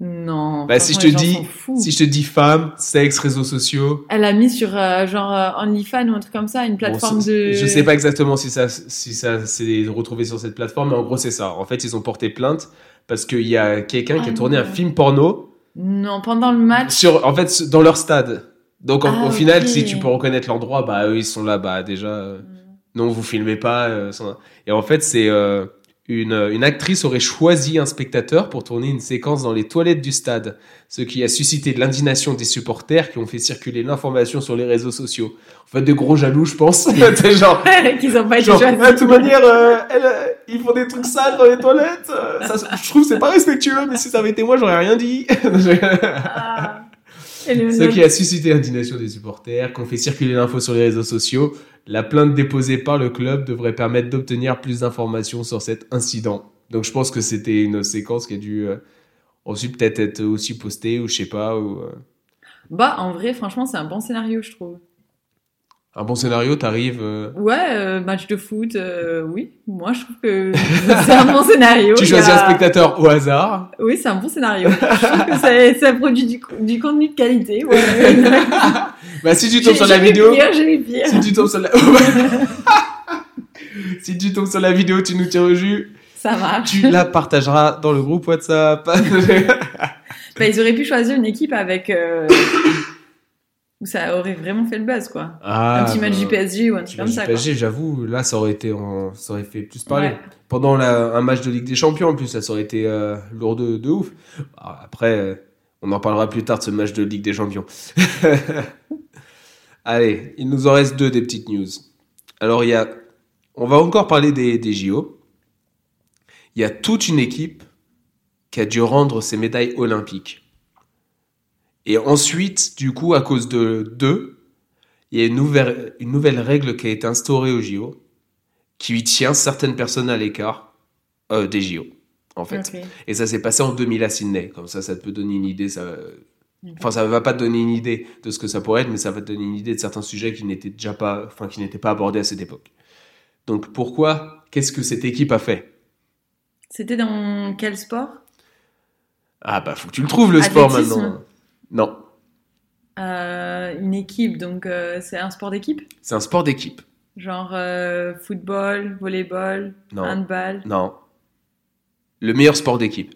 Non. Bah, si je te dis-. Si je te dis femme, sexe, réseaux sociaux. Elle a mis sur euh, genre euh, OnlyFans ou un truc comme ça, une plateforme de. Je sais pas exactement si ça, si ça s'est retrouvé sur cette plateforme, mais en gros, c'est ça. En fait, ils ont porté plainte parce qu'il y a quelqu'un qui a Ah tourné un film porno Non, pendant le match. sur, en fait, dans leur stade. Donc, en- Ah, au final, si tu peux reconnaître l'endroit, bah, eux, ils sont là, bah, déjà, euh, non, vous filmez pas. euh, sans- Et en fait, c'est une, une actrice aurait choisi un spectateur pour tourner une séquence dans les toilettes du stade, ce qui a suscité de l'indignation des supporters qui ont fait circuler l'information sur les réseaux sociaux. En fait, de gros jaloux, je pense. C'est genre, Qu'ils ont pas été genre, ah, de toute manière, euh, elle, euh, ils font des trucs sales dans les toilettes. euh, ça, je trouve que c'est pas respectueux, mais si ça avait été moi, j'aurais rien dit. Ah. Ce qui a suscité l'indignation des supporters, qu'on fait circuler l'info sur les réseaux sociaux. La plainte déposée par le club devrait permettre d'obtenir plus d'informations sur cet incident. Donc je pense que c'était une séquence qui a dû euh, ensuite peut-être être aussi postée ou je sais pas. Ou, euh, Bah, en vrai, franchement, c'est un bon scénario, je trouve. Un bon scénario, t'arrives. euh, Ouais, match de foot, oui. Moi, je trouve que c'est un bon scénario. tu choisis a- un spectateur au hasard. Oui, c'est un bon scénario. je trouve que ça, ça produit du, du contenu de qualité. Ouais. Bah si tu tombes sur la vidéo, pire, pire. si tu tombes sur la, si tu tombes sur la vidéo, tu nous tiens au jus. Ça marche. Tu la partageras dans le groupe WhatsApp. Bah, ils auraient pu choisir une équipe avec. euh, où ça aurait vraiment fait le buzz, quoi. Ah, un petit match bah, du PSG ou un truc comme ça. PSG, j'avoue, là, ça aurait été, en- ça aurait fait plus parler. Ouais. Pendant la- un match de Ligue des Champions, en plus, ça, ça aurait été euh, lourd de, de ouf. Alors, après, euh, on en parlera plus tard de ce match de Ligue des Champions. Allez, il nous en reste deux des petites news. Alors, il y a, on va encore parler des, des JO. Il y a toute une équipe qui a dû rendre ses médailles olympiques. Et ensuite, du coup, à cause de deux, il y a une nouvelle, une nouvelle règle qui a été instaurée au JO qui tient certaines personnes à l'écart euh, des JO, en fait. Et ça s'est passé en 2000 à Sydney. Comme ça, ça te peut donner une idée. Ça... Enfin, ça va pas te donner une idée de ce que ça pourrait être, mais ça va te donner une idée de certains sujets qui n'étaient déjà pas, enfin, qui n'étaient pas abordés à cette époque. Donc, pourquoi Qu'est-ce que cette équipe a fait? C'était dans quel sport? Ah bah, faut que tu le trouves le sport maintenant. Non, Euh, Une équipe, donc euh, c'est un sport d'équipe? C'est un sport d'équipe. Genre euh, football, volleyball, Non, handball, non. Le meilleur sport d'équipe.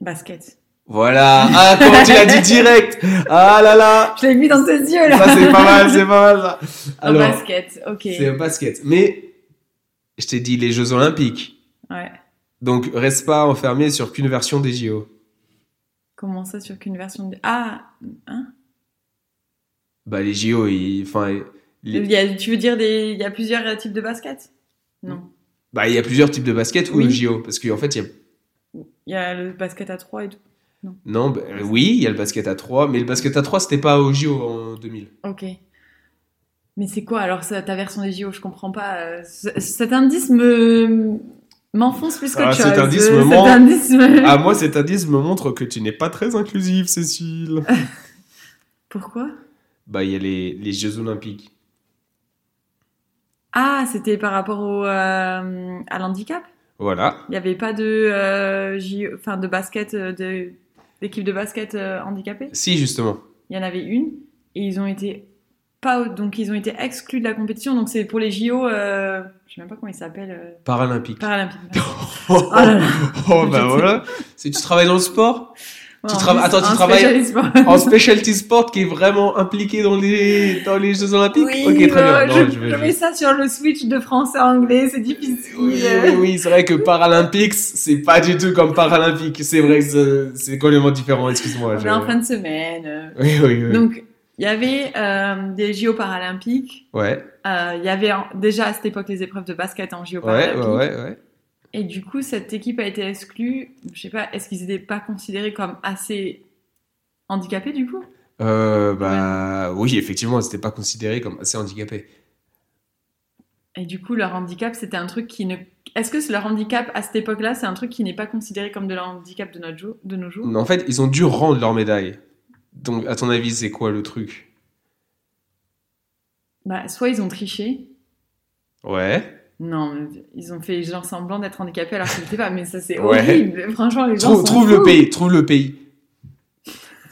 basket. Voilà. Ah, comment tu l'as dit direct Ah là là. Je l'ai mis dans tes yeux là Ça c'est pas mal, c'est pas mal ça. Au basket, ok. c'est un basket. Mais je t'ai dit les Jeux Olympiques. Ouais. Donc reste pas enfermé sur qu'une version des JO. Comment ça sur qu'une version de... Ah hein? Bah les JO, ils, enfin, les- Il y a- Tu veux dire des... il y a plusieurs types de basket? Non. bah il y a plusieurs types de basket ou aux JO parce qu'en fait il y a Il y a le basket à 3 et tout. Non, bah, euh, oui, il y a le basket à 3, mais le basket à 3 c'était pas aux JO en 2000. Ok. Mais c'est quoi alors ça, ta version des JO Je comprends pas. euh, c- Cet indice me m'enfonce plus que Ah, cet indice me cet indice me- Ah moi cet indice me montre que tu n'es pas très inclusive, Cécile. Pourquoi? Bah il y a les, les Jeux Olympiques. Ah, c'était par rapport au, euh, à l'handicap? Voilà. Il n'y avait pas de, euh, enfin, de basket de... d'équipe de basket euh, handicapée? Si, justement. Il y en avait une et ils ont été pas donc ils ont été exclus de la compétition. Donc c'est pour les JO. Euh, je sais même pas comment ils s'appellent. euh, Paralympique. Paralympiques. Oh, là là. oh, bah voilà. Si tu travailles dans le sport, Tu en trava- plus, attends, tu travailles- en specialty sport qui est vraiment impliqué dans les, dans les Jeux Olympiques. Oui, ok, très bien. je, Non, je vais- je je- mets ça sur le switch de français à anglais, c'est difficile. Oui, oui, oui, c'est vrai que Paralympics, c'est pas du tout comme Paralympique. C'est vrai que c'est- complètement différent, excuse-moi. On je- est en fin de semaine. Oui, oui, oui. Donc, il y avait euh, des JO paralympiques. Ouais, Euh, Il y avait déjà à cette époque les épreuves de basket en JO ouais, paralympiques. ouais, ouais, ouais. Et du coup, cette équipe a été exclue. Je sais pas, est-ce qu'ils n'étaient pas considérés comme assez handicapés du coup? Euh, bah, oui, effectivement, c'était pas considéré comme assez handicapé. Et du coup, leur handicap, c'était un truc qui ne. Est-ce que leur handicap à cette époque-là, c'est un truc qui n'est pas considéré comme de leur handicap de, notre jour, de nos jours? En fait, ils ont dû rendre leur médaille. Donc, à ton avis, c'est quoi le truc? Bah, Soit ils ont triché. Ouais. Non, ils ont fait genre semblant d'être handicapés alors qu'ils n'étaient pas. Mais ça, c'est Ouais. horrible. Franchement, les gens. Trouve, sont trouve le pays, trouve le pays.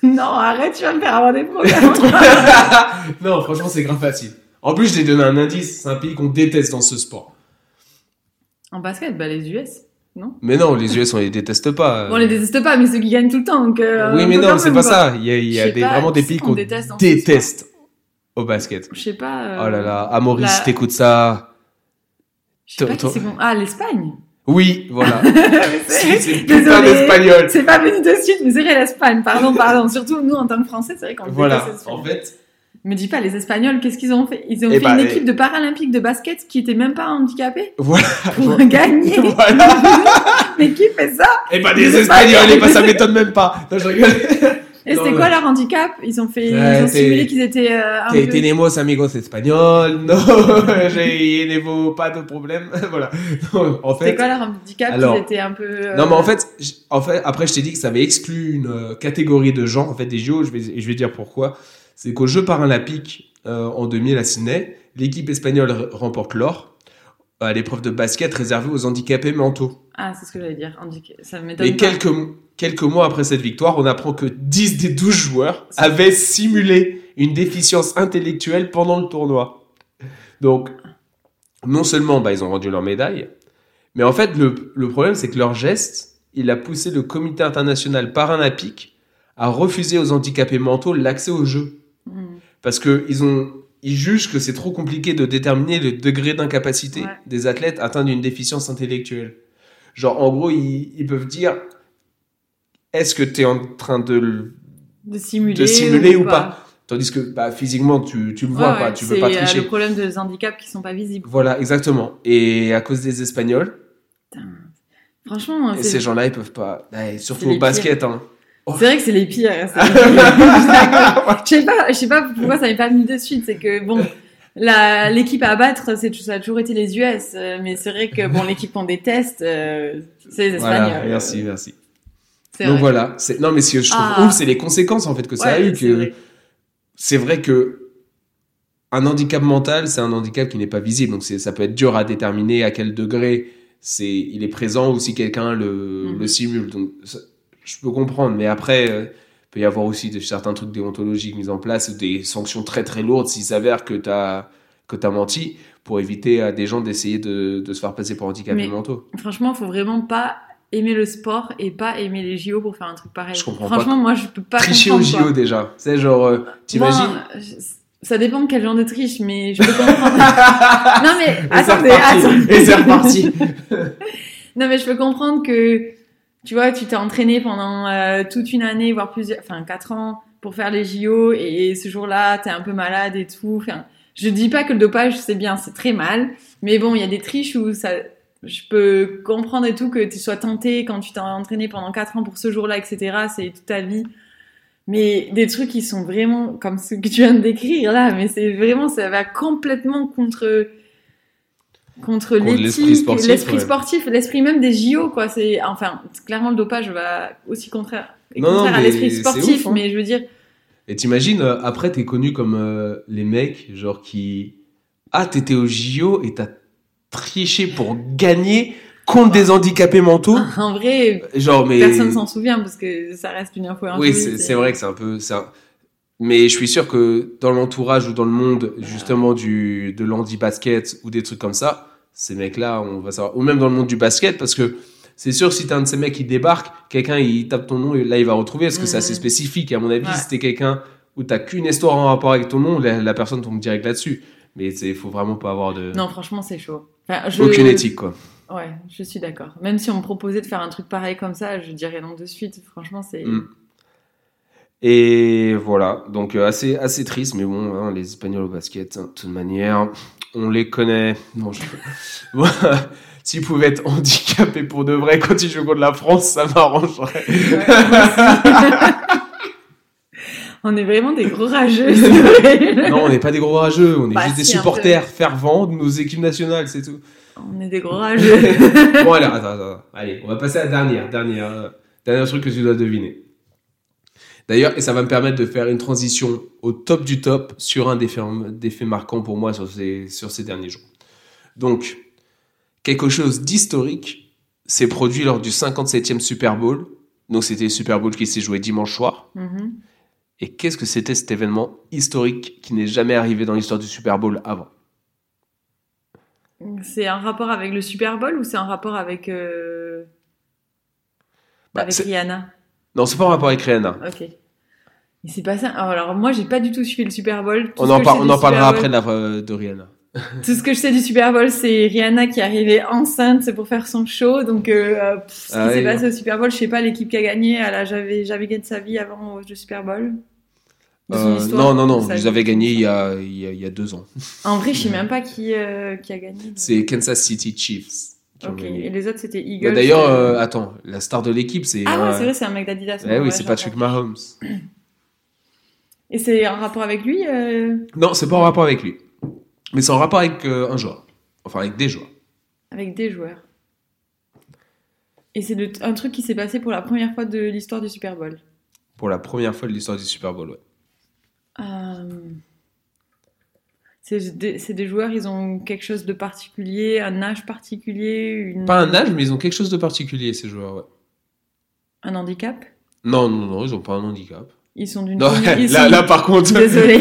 Non, arrête, tu vas me faire avoir des problèmes. non, franchement, c'est grave facile. En plus, je t'ai donné un indice. C'est un pays qu'on déteste dans ce sport. en basket, bah les US. Mais non, les US, on les déteste pas. Bon, on les déteste pas, mais ceux qui gagnent tout le temps. Donc, euh, oui, mais non, c'est pas ça. Il y a, il y a Je sais des, pas, vraiment des pays qu'on déteste au basket. Je sais pas. euh, Oh là là, Amoris, la- t'écoutes ça. Je sais pas Toi- qui c'est bon. Ah, l'Espagne. Oui, voilà. c'est putain d'espagnol. c'est pas venu de suite, mais c'est vrai l'Espagne. Pardon, pardon. Surtout nous en tant que Français, c'est vrai qu'on Voilà. l'Espagne. En fait, Me dis pas, les Espagnols, qu'est-ce qu'ils ont fait? Ils ont Eh fait bah, une eh- équipe de paralympiques de basket qui était même pas handicapée voilà. pour gagner. voilà. mais qui fait ça? Et bah, Les des Espagnols, et bah, ça m'étonne même pas. Non, je rigole. Et Non, c'était quoi leur handicap? Ils ont fait, ils ont simulé qu'ils étaient euh. Tenemos amigos espagnol. No, j'ai n'evo pas de problème. voilà. Non, en C'était quoi leur handicap? Alors- Ils étaient un peu. euh, Non, mais en fait, en fait, après, je t'ai dit que ça avait exclu une euh, catégorie de gens, en fait, des JO, je vais, je vais dire pourquoi. C'est qu'aux Jeux paralympiques, euh, en 2000 à Sydney, l'équipe espagnole remporte l'or à l'épreuve de basket réservée aux handicapés mentaux. Ah, c'est ce que j'allais dire. Ça. Et quelques, quelques mois après cette victoire, on apprend que 10 des 12 joueurs avaient simulé une déficience intellectuelle pendant le tournoi. Donc, non seulement bah, ils ont rendu leur médaille, mais en fait, le, le problème, c'est que leur geste, il a poussé le comité international paralympique à refuser aux handicapés mentaux l'accès aux Jeux. Hmm. Parce qu'ils ont, ils jugent que c'est trop compliqué de déterminer le degré d'incapacité Ouais. des athlètes atteints d'une déficience intellectuelle. Genre, en gros, ils, ils peuvent dire est-ce que tu es en train de. De simuler. De simuler ou pas? Tandis que bah, physiquement, tu, tu le vois, Ouais, quoi, ouais, tu peux pas c'est, euh, tricher. le problème des handicaps qui sont pas visibles. Voilà, exactement. Et à cause des Espagnols, Franchement, et c'est, ces gens-là, ils peuvent pas. Ouais, surtout C'est au basket. Hein. c'est vrai que c'est les pires. c'est les pires. Je sais pas, je sais pas pourquoi ça m'est pas venu de suite. C'est que bon, l'équipe à battre, c'est, ça a toujours été les US. euh, Mais c'est vrai que bon, l'équipe qu'on déteste, euh, c'est les Espagnols. Voilà, merci, merci. Donc vrai. voilà, c'est non mais ce que je trouve Ah. ouf, c'est les conséquences en fait que ça a eu. c'est Que vrai. c'est vrai que un handicap mental, c'est un handicap qui n'est pas visible, donc ça peut être dur à déterminer à quel degré c'est il est présent ou si quelqu'un le, Mhm. le simule. Donc ça, je peux comprendre, mais après euh, il peut y avoir aussi de, certains trucs déontologiques mis en place ou des sanctions très très lourdes s'il s'avère que tu as que t'as menti pour éviter à des gens d'essayer de, de se faire passer pour handicapés Mais- mentaux. Franchement, faut vraiment pas aimer le sport et pas aimer les JO pour faire un truc pareil. Je comprends Franchement, moi, je peux pas Tricher au comprendre, JO quoi. déjà, c'est genre euh, t'imagines ça dépend de quel genre de triche, mais je peux comprendre. non mais Et attendez, attendez. Et c'est reparti. Non mais je peux comprendre que tu vois, tu t'es entraîné pendant euh, toute une année, voire plusieurs, enfin quatre ans pour faire les JO et ce jour-là, t'es un peu malade et tout. Enfin, je dis pas que le dopage c'est bien, c'est très mal, mais bon, il y a des triches où ça, je peux comprendre et tout que tu sois tenté quand tu t'es entraîné pendant quatre ans pour ce jour-là, etc. C'est toute ta vie. Mais des trucs qui sont vraiment comme ce que tu viens de décrire là, mais c'est vraiment, ça va complètement contre contre Contre l'esprit sportif, l'esprit ouais. sportif, l'esprit même des JO quoi. C'est enfin clairement le dopage va aussi contraire, non, contraire à l'esprit sportif, ouf, hein. mais je veux dire, Et t'imagines, euh, après, t'es connu comme euh, les mecs, genre qui. Ah, t'étais au JO et t'as triché pour gagner contre des handicapés mentaux. En vrai, Genre, mais. personne s'en souvient parce que ça reste une info Oui, c'est c'est vrai que c'est un peu ça. Mais je suis sûr que dans l'entourage ou dans le monde, justement, du, de l'handi-basket ou des trucs comme ça, ces mecs-là, on va savoir. Ou même dans le monde du basket, parce que c'est sûr, si t'es un de ces mecs qui débarque, quelqu'un, il tape ton nom et là, il va retrouver, parce que c'est Mhm. assez spécifique. Et à mon avis, Ouais. si t'es quelqu'un où t'as qu'une histoire en rapport avec ton nom, la, la personne tombe direct là-dessus. Mais il faut vraiment pas avoir de. Non, franchement, c'est chaud. Enfin, je- aucune éthique, quoi. Ouais, je suis d'accord. Même si on me proposait de faire un truc pareil comme ça, je dirais non de suite. Franchement, c'est. Mm. Et voilà, donc euh, assez, assez triste, mais bon, hein, les Espagnols au basket, hein, de toute manière, on les connaît. Non, je... S'ils pouvaient être handicapés pour de vrai quand ils jouent contre la France, ça m'arrangerait. Ouais, on est vraiment des gros rageux. non, on n'est pas des gros rageux, on est Bah, juste des supporters fervents de nos équipes nationales, c'est tout. On est des gros rageux. bon, alors, attends, attends. Allez, on va passer à la dernière, dernière, euh, dernier truc que tu dois deviner. D'ailleurs, et ça va me permettre de faire une transition au top du top sur un des faits, des faits marquants pour moi sur ces, sur ces derniers jours. Donc, quelque chose d'historique s'est produit lors du 57e Super Bowl. Donc, c'était le Super Bowl qui s'est joué dimanche soir. Mhm. Et qu'est-ce que c'était cet événement historique qui n'est jamais arrivé dans l'histoire du Super Bowl avant? C'est un rapport avec le Super Bowl ou c'est un rapport avec, euh, Bah, avec Rihanna? Non, c'est pas en rapport avec Rihanna. Ok. Il s'est passé. alors, alors, moi, j'ai pas du tout suivi le Super Bowl. Tout On en, par- on en parlera après de, la, de Rihanna. Tout ce que je sais du Super Bowl, c'est Rihanna qui est arrivée enceinte pour faire son show. Donc, euh, pff, ce qui Ah s'est oui. passé au Super Bowl, je sais pas l'équipe qui a gagné. A jamais, gagné de sa vie avant le Super Bowl. Euh, histoire, non, non, non, vous avez gagné il y a, il y a, il y a deux ans. En vrai, je sais même pas qui, euh, qui a gagné. C'est Kansas City Chiefs Ok. Et les autres, c'était Bah, Eagles. D'ailleurs, euh, euh, attends, la star de l'équipe, c'est. Ah ouais, euh, c'est vrai, c'est un mec d'Adidas. eh oui, c'est Patrick. Mahomes. Et c'est en rapport avec lui euh, Non, c'est pas en rapport avec lui. Mais c'est en rapport avec euh, un joueur. Enfin, avec des joueurs. Avec des joueurs. Et c'est un truc qui s'est passé pour la première fois de l'histoire du Super Bowl. Pour la première fois de l'histoire du Super Bowl, ouais. Euh, C'est des, joueurs, ils ont quelque chose de particulier, un âge particulier, une... Pas un âge, mais ils ont quelque chose de particulier, ces joueurs, ouais. un handicap? Non, non, non, ils ont pas un handicap. Ils sont d'une Non, ils là, sont- là, par contre, Désolée.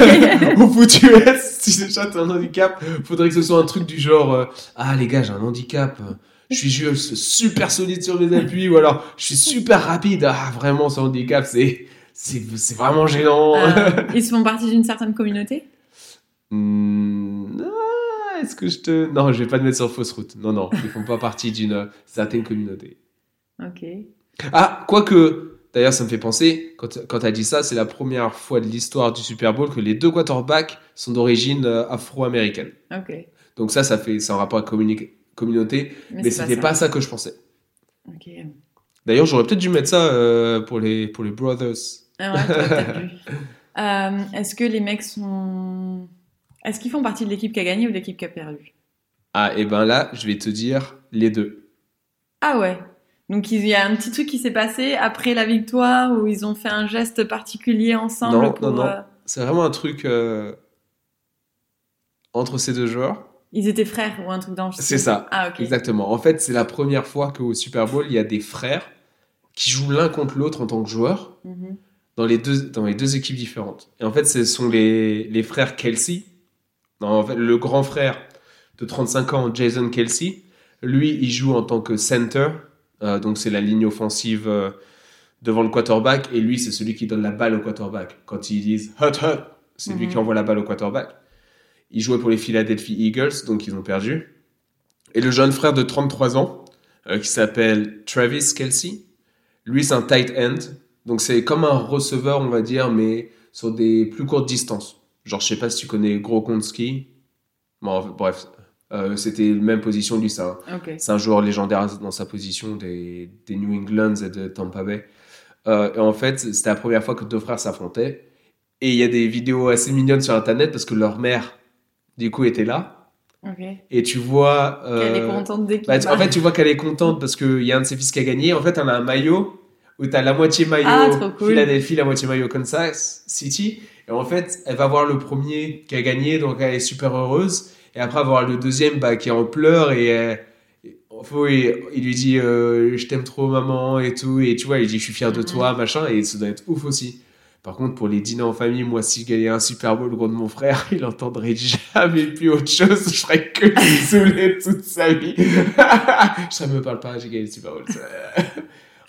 au foot US, si déjà t'as un handicap, faudrait que ce soit un truc du genre, euh, ah les gars, j'ai un handicap, euh, je suis juste super solide sur mes appuis, ou alors je suis super rapide, ah vraiment ce handicap, c'est, c'est, c'est vraiment gênant. Euh, ils font partie d'une certaine communauté? Ah, est-ce que je te... Non, je vais pas te mettre sur fausse route. Non, non, ils font pas partie d'une certaine communauté. Ok. Ah, quoique, d'ailleurs, ça me fait penser, quand, quand tu as dit ça, c'est la première fois de l'histoire du Super Bowl que les deux quarterbacks sont d'origine euh, afro-américaine. Ok. Donc ça, ça fait, c'est un rapport communi- communauté, mais, c'est c'était pas ça que je pensais. Ok. D'ailleurs, j'aurais peut-être dû mettre ça euh, pour, les, pour les Brothers. Ah ouais. Euh, Est-ce que les mecs sont... Est-ce qu'ils font partie de l'équipe qui a gagné ou de l'équipe qui a perdu? Ah, et ben là, je vais te dire les deux. Ah ouais. Donc il y a un petit truc qui s'est passé après la victoire où ils ont fait un geste particulier ensemble Non, pour. non, non. euh, C'est vraiment un truc euh, entre ces deux joueurs. Ils étaient frères ou un truc dans C'est ça. Ah ok. Exactement. En fait, c'est la première fois qu'au Super Bowl, il y a des frères qui jouent l'un contre l'autre en tant que joueurs Mhm. dans les deux, dans les deux équipes différentes. Et en fait, ce sont les, les frères Kelsey. Non, en fait, le grand frère de 35 ans, Jason Kelsey, lui, il joue en tant que center. Euh, donc, c'est la ligne offensive euh, devant le quarterback. Et lui, c'est celui qui donne la balle au quarterback. Quand ils disent hot, hot, c'est lui Mhm. qui envoie la balle au quarterback. Il jouait pour les Philadelphia Eagles, donc ils ont perdu. Et le jeune frère de 33 ans, euh, qui s'appelle Travis Kelsey, lui, c'est un tight end. Donc, c'est comme un receveur, on va dire, mais sur des plus courtes distances. Genre, je sais pas si tu connais Grokonski. Bon, en fait, bref, euh, c'était la même position. Lui, c'est un, Ok. c'est un joueur légendaire dans sa position des, des New Englands et de Tampa Bay. Euh, et en fait, c'était la première fois que deux frères s'affrontaient. Et il y a des vidéos assez mignonnes sur Internet parce que leur mère, du coup, était là. Et tu vois... Elle est euh, contente dès bah, en fait, tu vois qu'elle est contente parce qu'il y a un de ses fils qui a gagné. En fait, elle a un maillot où tu as la moitié maillot Ah, cool. Philadelphie, la moitié maillot Kansas City. Et en fait, elle va voir le premier qui a gagné, donc elle est super heureuse. Et après, avoir le deuxième bah, qui est en pleurs et, euh, et- il, il lui dit euh, je t'aime trop maman et tout et tu vois il dit je suis fier de toi machin et ça doit être ouf aussi. Par contre pour les dîners en famille moi si je gagnais un Super Bowl le gros de mon frère il entendrait jamais plus autre chose. Je serais que saoulé toute sa vie. Je serais me parle pas j'ai gagné le Super Bowl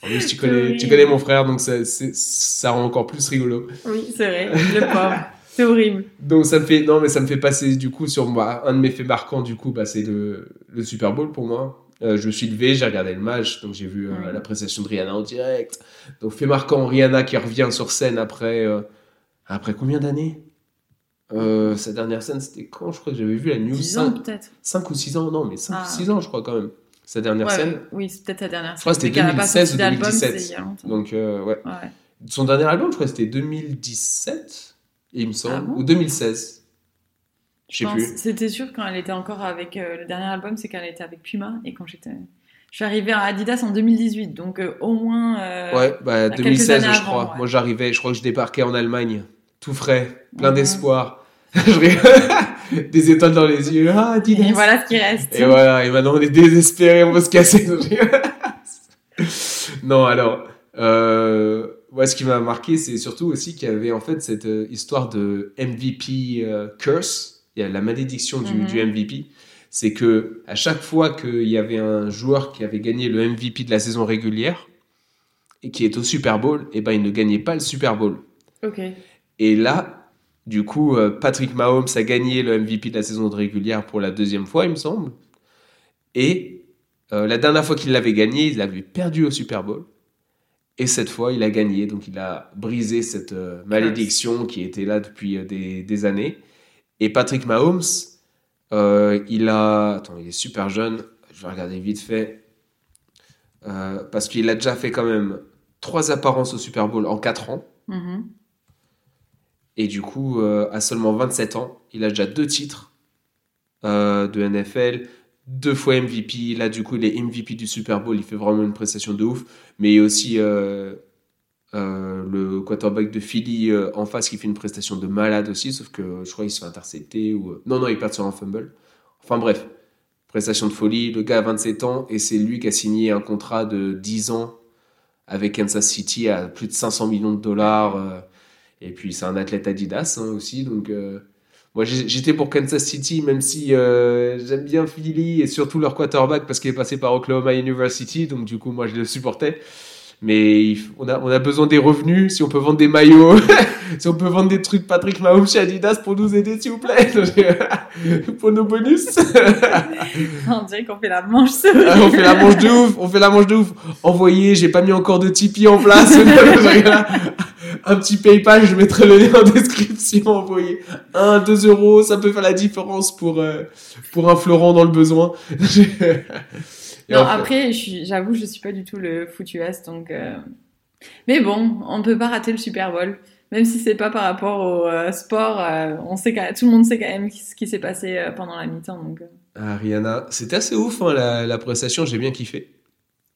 en plus tu connais tu connais mon frère donc ça, ça rend encore plus rigolo Oui, c'est vrai, le pauvre. C'est horrible. donc ça me fait non mais ça me fait passer du coup sur moi un de mes faits marquants du coup bah, c'est le, le Super Bowl pour moi. Euh, je me suis levé, j'ai regardé le match, donc j'ai vu euh, Ouais. la prestation de Rihanna en direct. Donc fait marquant Rihanna qui revient sur scène après euh, après combien d'années? Euh, Sa dernière scène c'était quand? Je crois que j'avais vu la news 10 ans 5, peut-être. ou 6 ans non mais 5 Ah. ou 6 ans je crois quand même. Sa dernière Ouais, scène. oui, c'est peut-être sa dernière Je crois que c'était Mais qu'elle a pas 2016 sorti ou d'album, 2017. c'est il y a longtemps. Donc euh, ouais. Ouais. Son dernier album je crois que c'était 2017 il me semble Ah bon ou 2016. Je sais plus. C'était sûr quand elle était encore avec euh, le dernier album, c'est qu'elle était avec Puma et quand j'étais. Je suis arrivée à Adidas en 2018, donc euh, au moins. Ouais, bah, quelques 2016, années je avant, crois. ouais. Moi, j'arrivais, je crois que je débarquais en Allemagne, tout frais, plein Mhm. d'espoir. Je rigole. Des étoiles dans les yeux. Ah, Adidas. Et voilà ce qui reste. Et voilà, et maintenant on est désespérés, on va se casser. Non, alors, euh, ouais, ce qui m'a marqué, c'est surtout aussi qu'il y avait en fait cette euh, histoire de MVP euh, curse, il y a la malédiction du, Mhm. du MVP. C'est que à chaque fois qu'il y avait un joueur qui avait gagné le MVP de la saison régulière et qui est au Super Bowl, et ben il ne gagnait pas le Super Bowl. Ok. Et là, du coup, euh, Patrick Mahomes a gagné le MVP de la saison régulière pour la deuxième fois, il me semble. Et euh, la dernière fois qu'il l'avait gagné, il l'avait perdu au Super Bowl. Et cette fois, il a gagné. Donc, il a brisé cette euh, malédiction qui était là depuis euh, des, des années. Et Patrick Mahomes, il a. Attends, il est super jeune. Je vais regarder vite fait. Parce qu'il a déjà fait quand même trois apparences au Super Bowl en quatre ans. Mhm. Et du coup, euh, à seulement 27 ans, il a déjà deux titres euh, de NFL, deux fois MVP. Là, du coup, il est MVP du Super Bowl. Il fait vraiment une prestation de ouf. Mais il y a aussi euh, le quarterback de Philly en face qui fait une prestation de malade aussi. Sauf que je crois qu'il se fait intercepter. Ou... Non, non, il perd sur un fumble. Enfin bref, prestation de folie. Le gars a 27 ans et c'est lui qui a signé un contrat de 10 ans avec Kansas City à plus de 500 millions de dollars. Euh, et puis c'est un athlète Adidas hein, aussi, donc euh, moi j'étais pour Kansas City, même si euh, j'aime bien Philly et surtout leur quarterback parce qu'il est passé par Oklahoma University, donc du coup moi je le supportais. Mais on a, on a besoin des revenus, si on peut vendre des maillots, si on peut vendre des trucs Patrick Mahomes chez Adidas pour nous aider s'il vous plaît, pour nos bonus. On dirait qu'on fait la manche Ah, on fait la manche de ouf, on fait la manche de ouf. Envoyé, j'ai pas mis encore de Tipeee en place. Un petit PayPal, je mettrai le lien en description. Envoyé 1, 2 euros, ça peut faire la différence pour, euh, pour un Florent dans le besoin. Non, enfin- après, j'avoue, je suis pas du tout le foot US, donc. euh, Mais bon, on peut pas rater le Super Bowl. Même si c'est pas par rapport au euh, sport, on sait quand- tout le monde sait quand même ce qui s'est passé pendant la mi-temps, donc Ah, Rihanna, c'était assez ouf hein, la, la prestation, j'ai bien kiffé.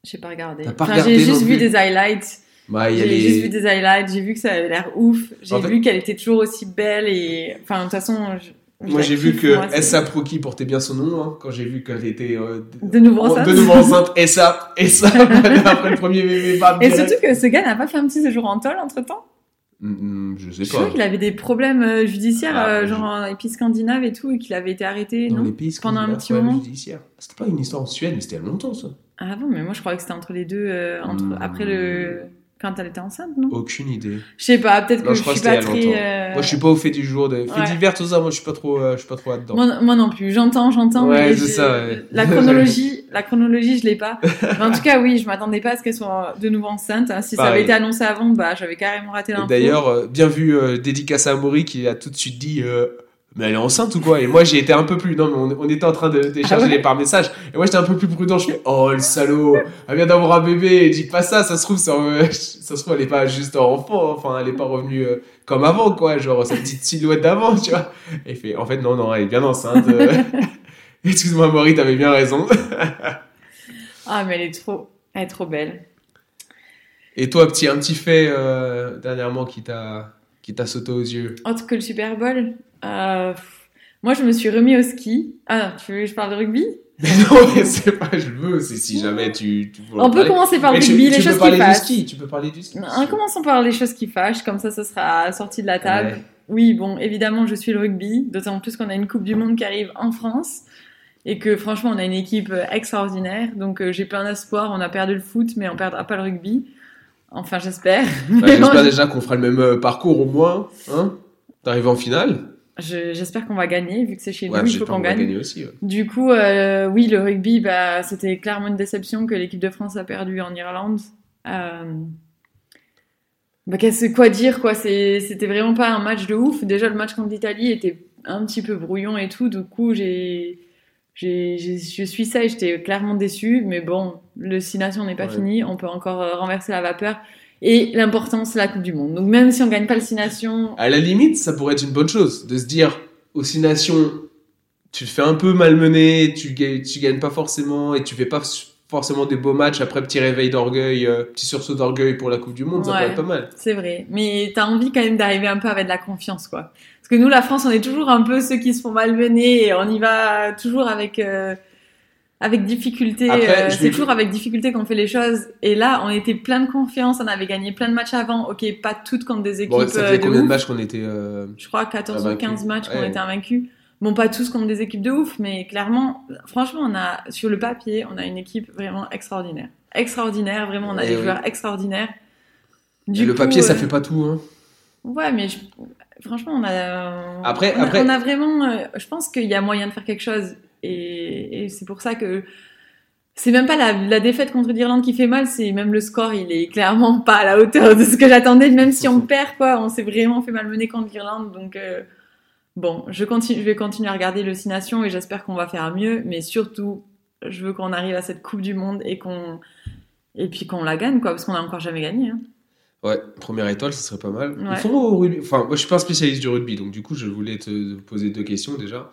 j'ai pas regardé. Enfin, j'ai juste vu des highlights. Bah, J'ai les- juste vu des highlights. J'ai vu que ça avait l'air ouf. J'ai En fait- vu qu'elle était toujours aussi belle et, enfin, de toute façon. je- je Moi j'ai vu que moi, Essa Proki portait bien son nom hein, quand j'ai vu qu'elle était euh, De nouveau enceinte. de nouveau enceinte. Essa, Essa, après le premier bébé, bam, Et direct. surtout que ce gars n'a pas fait un petit séjour en tôle entre temps. Mm, mm, je sais Je pas. crois qu'il avait des problèmes euh, judiciaires, Ah, euh, je- genre en pays scandinave et tout, et qu'il avait été arrêté, non? pays Pendant un petit moment. C'était pas une histoire en Suède, mais c'était il y a longtemps ça. Ah bon, mais moi je croyais que c'était entre les deux, euh, entre, Hmm. après le. Quand elle était enceinte, non? Aucune idée. Je sais pas, peut-être que je crois suis pas très. euh, Moi je suis pas au fait du jour, des faits Ouais. divers, tout ça, moi je suis pas trop, euh, je suis pas trop là-dedans. Moi, moi non plus, j'entends, j'entends, Ouais, c'est ça, ouais. la chronologie, la chronologie, je l'ai pas. Mais en tout cas, oui, je m'attendais pas à ce qu'elle soit de nouveau enceinte. hein. Si ça avait été annoncé avant, bah, j'avais carrément raté l'info. D'ailleurs, euh, bien vu, euh, dédicace à Amaury qui a tout de suite dit euh, Mais elle est enceinte ou quoi? Et moi j'ai été un peu plus. Non, mais on, on était en train de décharger Ah ouais les par message. Et moi j'étais un peu plus prudent. Je fais Oh le salaud Elle vient d'avoir un bébé. Dis pas ça, ça se trouve, ça, euh, ça se trouve, elle est pas juste enfant. Enfin, elle est pas revenue euh, comme avant, quoi. Genre sa petite silhouette d'avant, tu vois. Et fait En fait, non, non, elle est bien enceinte. euh. Excuse-moi, Amaury, t'avais bien raison. Ah, mais elle est trop, elle est trop belle. Et toi, petit, un petit fait euh, dernièrement qui t'a qui t'a sauté aux yeux? Autre que le Super Bowl, euh, moi je me suis remis au ski. Ah, tu veux que je parle de rugby? Non, mais c'est pas, je veux, c'est si jamais tu. tu on peut commencer par le rugby, les choses qui fâchent. Ski, tu peux parler du ski. Non, commençons par les choses qui fâchent, comme ça, ça sera sorti de la table. Oui, bon, évidemment, je suis le rugby, d'autant plus qu'on a une Coupe du Monde qui arrive en France et que franchement, on a une équipe extraordinaire. Donc, euh, j'ai plein d'espoir. On a perdu le foot, mais on perdra pas le rugby. Enfin, j'espère. Bah, j'espère déjà qu'on fera le même euh, parcours au moins, hein, d'arriver en finale? J'espère qu'on va gagner, vu que c'est chez nous, il faut qu'on gagne. Aussi, Du coup, euh, oui, le rugby, bah, c'était clairement une déception que l'équipe de France a perdu en Irlande. Euh... Bah, quoi dire, quoi C'était vraiment pas un match de ouf. Déjà, le match contre l'Italie était un petit peu brouillon et tout. Du coup, j'ai, je suis ça et j'étais clairement déçue. Mais bon, le Six Nations n'est pas fini. On peut encore euh, renverser la vapeur. Et l'important, c'est la Coupe du Monde. Donc même si on gagne pas le Six Nations... À la limite, ça pourrait être une bonne chose de se dire, aux Six Nations, tu te fais un peu malmener, tu, tu gagnes pas forcément et tu fais pas forcément des beaux matchs. Après, petit réveil d'orgueil, euh, petit sursaut d'orgueil pour la Coupe du Monde, ça pourrait être pas mal. C'est vrai. Mais tu as envie quand même d'arriver un peu avec de la confiance, quoi. Parce que nous, la France, on est toujours un peu ceux qui se font malmener et on y va toujours avec... Euh, avec difficulté. Euh, c'est toujours avec difficulté qu'on fait les choses. Et là, on était plein de confiance. On avait gagné plein de matchs avant. Ok, pas toutes contre des équipes. Bon, ça fait euh, combien de matchs qu'on était euh, Je crois 14 ou 15 matchs qu'on était invaincus. Bon, pas tous contre des équipes de ouf, mais clairement, franchement, on a sur le papier, on a une équipe vraiment extraordinaire. Extraordinaire, vraiment, on a eh des joueurs extraordinaires. Du le papier, ça fait pas tout. Hein. Ouais, mais franchement, on a. Après, on après... on a vraiment. je pense qu'il y a moyen de faire quelque chose. Et, c'est pour ça que c'est même pas la, défaite contre l'Irlande qui fait mal, c'est même le score, il est clairement pas à la hauteur de ce que j'attendais. Même si on perd, quoi, on s'est vraiment fait malmener contre l'Irlande. Donc euh, bon, je, continue, je vais continuer à regarder le Six Nations et j'espère qu'on va faire mieux. Mais surtout, je veux qu'on arrive à cette Coupe du Monde et qu'on et puis qu'on la gagne, quoi, parce qu'on a encore jamais gagné. Hein. Ouais, première étoile, ce serait pas mal. Enfin, moi, je suis pas un spécialiste du rugby, donc du coup, je voulais te poser deux questions déjà.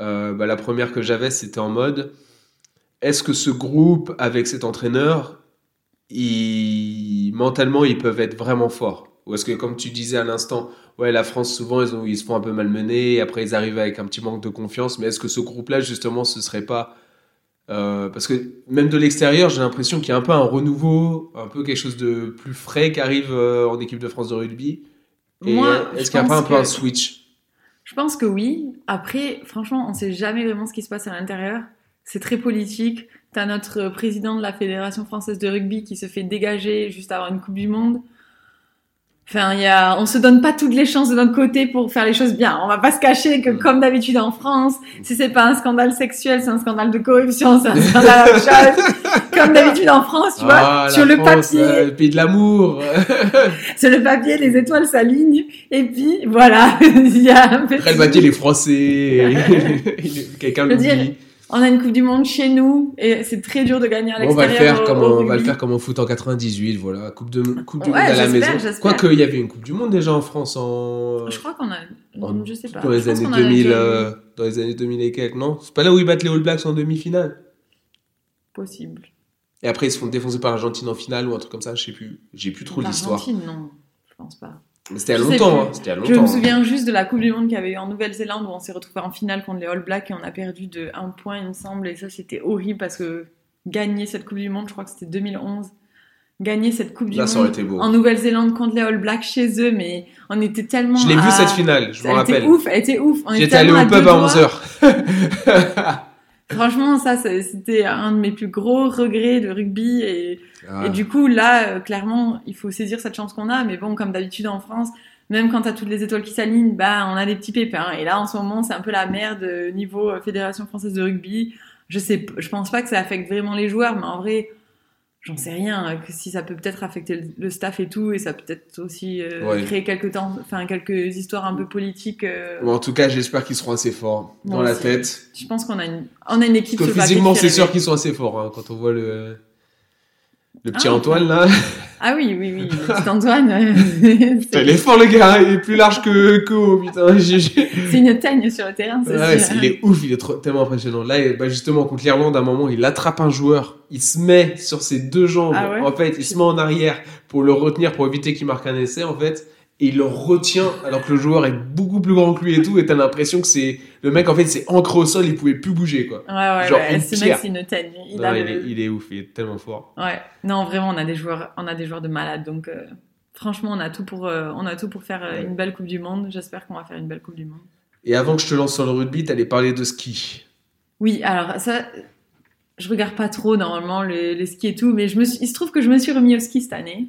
Euh, bah, la première que j'avais, c'était en mode est-ce que ce groupe, avec cet entraîneur, mentalement, ils peuvent être vraiment forts? Ou est-ce que, comme tu disais à l'instant, ouais, la France, souvent, ils, ont... ils se font un peu malmener, et après, ils arrivent avec un petit manque de confiance, mais est-ce que ce groupe-là, justement, ce serait pas. Euh, parce que même de l'extérieur, j'ai l'impression qu'il y a un peu un renouveau, un peu quelque chose de plus frais qui arrive euh, en équipe de France de rugby. Et est-ce qu'il n'y a pas un peu un switch? Je pense que oui. Après, franchement, on ne sait jamais vraiment ce qui se passe à l'intérieur. C'est très politique. Tu as notre président de la Fédération française de rugby qui se fait dégager juste avant une Coupe du Monde. Enfin, y a, on se donne pas toutes les chances de notre côté pour faire les choses bien. On va pas se cacher que, comme d'habitude en France, si c'est pas un scandale sexuel, c'est un scandale de corruption, c'est un scandale à chose. Comme d'habitude en France, tu vois, ah, sur le papier. Euh, le pays de l'amour. sur le papier, les étoiles s'alignent. Et puis, voilà. il y a un peu. Après, le papier, les Français. Quelqu'un le dit on a une Coupe du Monde chez nous et c'est très dur de gagner à l'extérieur. On va le faire comme on, va le faire comme au foot en 98, voilà, Coupe de Coupe du Monde à la maison. Quoique il y avait une Coupe du Monde déjà en France en. Je crois qu'on a, je sais pas. Dans les années 2000, euh, dans les années 2000 et quelques, non? C'est pas là où ils battent les All Blacks en demi-finale? Possible. Et après ils se font défoncer par l'Argentine en finale ou un truc comme ça, je sais plus. J'ai plus trop l'histoire. L'Argentine, non, je pense pas. C'était à longtemps, hein. C'était longtemps. Je me souviens juste de la Coupe du Monde qu'il y avait eu en Nouvelle-Zélande où on s'est retrouvé en finale contre les All Blacks et on a perdu de 1 point, il me semble. Et ça, c'était horrible parce que gagner cette Coupe du Monde, je crois que c'était 2011. Gagner cette Coupe du Monde en Nouvelle-Zélande contre les All Blacks chez eux, mais on était tellement. Je l'ai vu cette finale, je me rappelle. Elle était ouf, elle était ouf. J'étais allé au pub à 11h. Franchement, ça, c'était un de mes plus gros regrets de rugby. Et, ah. et du coup, là, euh, clairement, il faut saisir cette chance qu'on a. Mais bon, comme d'habitude en France, même quand t'as toutes les étoiles qui s'alignent, bah, on a des petits pépins. Et là, en ce moment, c'est un peu la merde niveau euh, Fédération française de rugby. Je sais, je pense pas que ça affecte vraiment les joueurs, mais en vrai, j'en sais rien, euh, que si ça peut peut-être affecter le, staff et tout, et ça peut être aussi euh, créer quelques temps, enfin quelques histoires un peu politiques. Euh... en tout cas, j'espère qu'ils seront assez forts dans la tête. Je pense qu'on a une, on a une équipe. Que physiquement, c'est sûr qu'ils sont assez forts hein, quand on voit le le petit ah, Antoine là. Ah oui, oui, oui, le petit Antoine. il est fort le gars, il est plus large que, que haut, putain. c'est une teigne sur le terrain, c'est ouais, il est ouf, il est tellement impressionnant. Là, bah, justement, contre l'Irlande, à un moment, il attrape un joueur, il se met sur ses deux jambes, ah en fait, il se met en arrière pour le retenir, pour éviter qu'il marque un essai, en fait. Et il le retient alors que le joueur est beaucoup plus grand que lui et tout et t'as l'impression que c'est le mec en fait c'est ancré au sol il pouvait plus bouger quoi Ouais, ouais, Genre ouais. Ce pierre. mec, c'est une tête. Il Non, est, il est ouf il est tellement fort Ouais. Non, vraiment, on a des joueurs, on a des joueurs de malades. Donc, euh, franchement, on a tout pour, euh, on a tout pour faire euh, une belle Coupe du Monde. J'espère qu'on va faire une belle Coupe du Monde. et avant que je te lance sur le rugby t'allais parler de ski Oui, alors ça, je regarde pas trop normalement le, le ski et tout, mais je me suis- il se trouve que je me suis remis au ski cette année.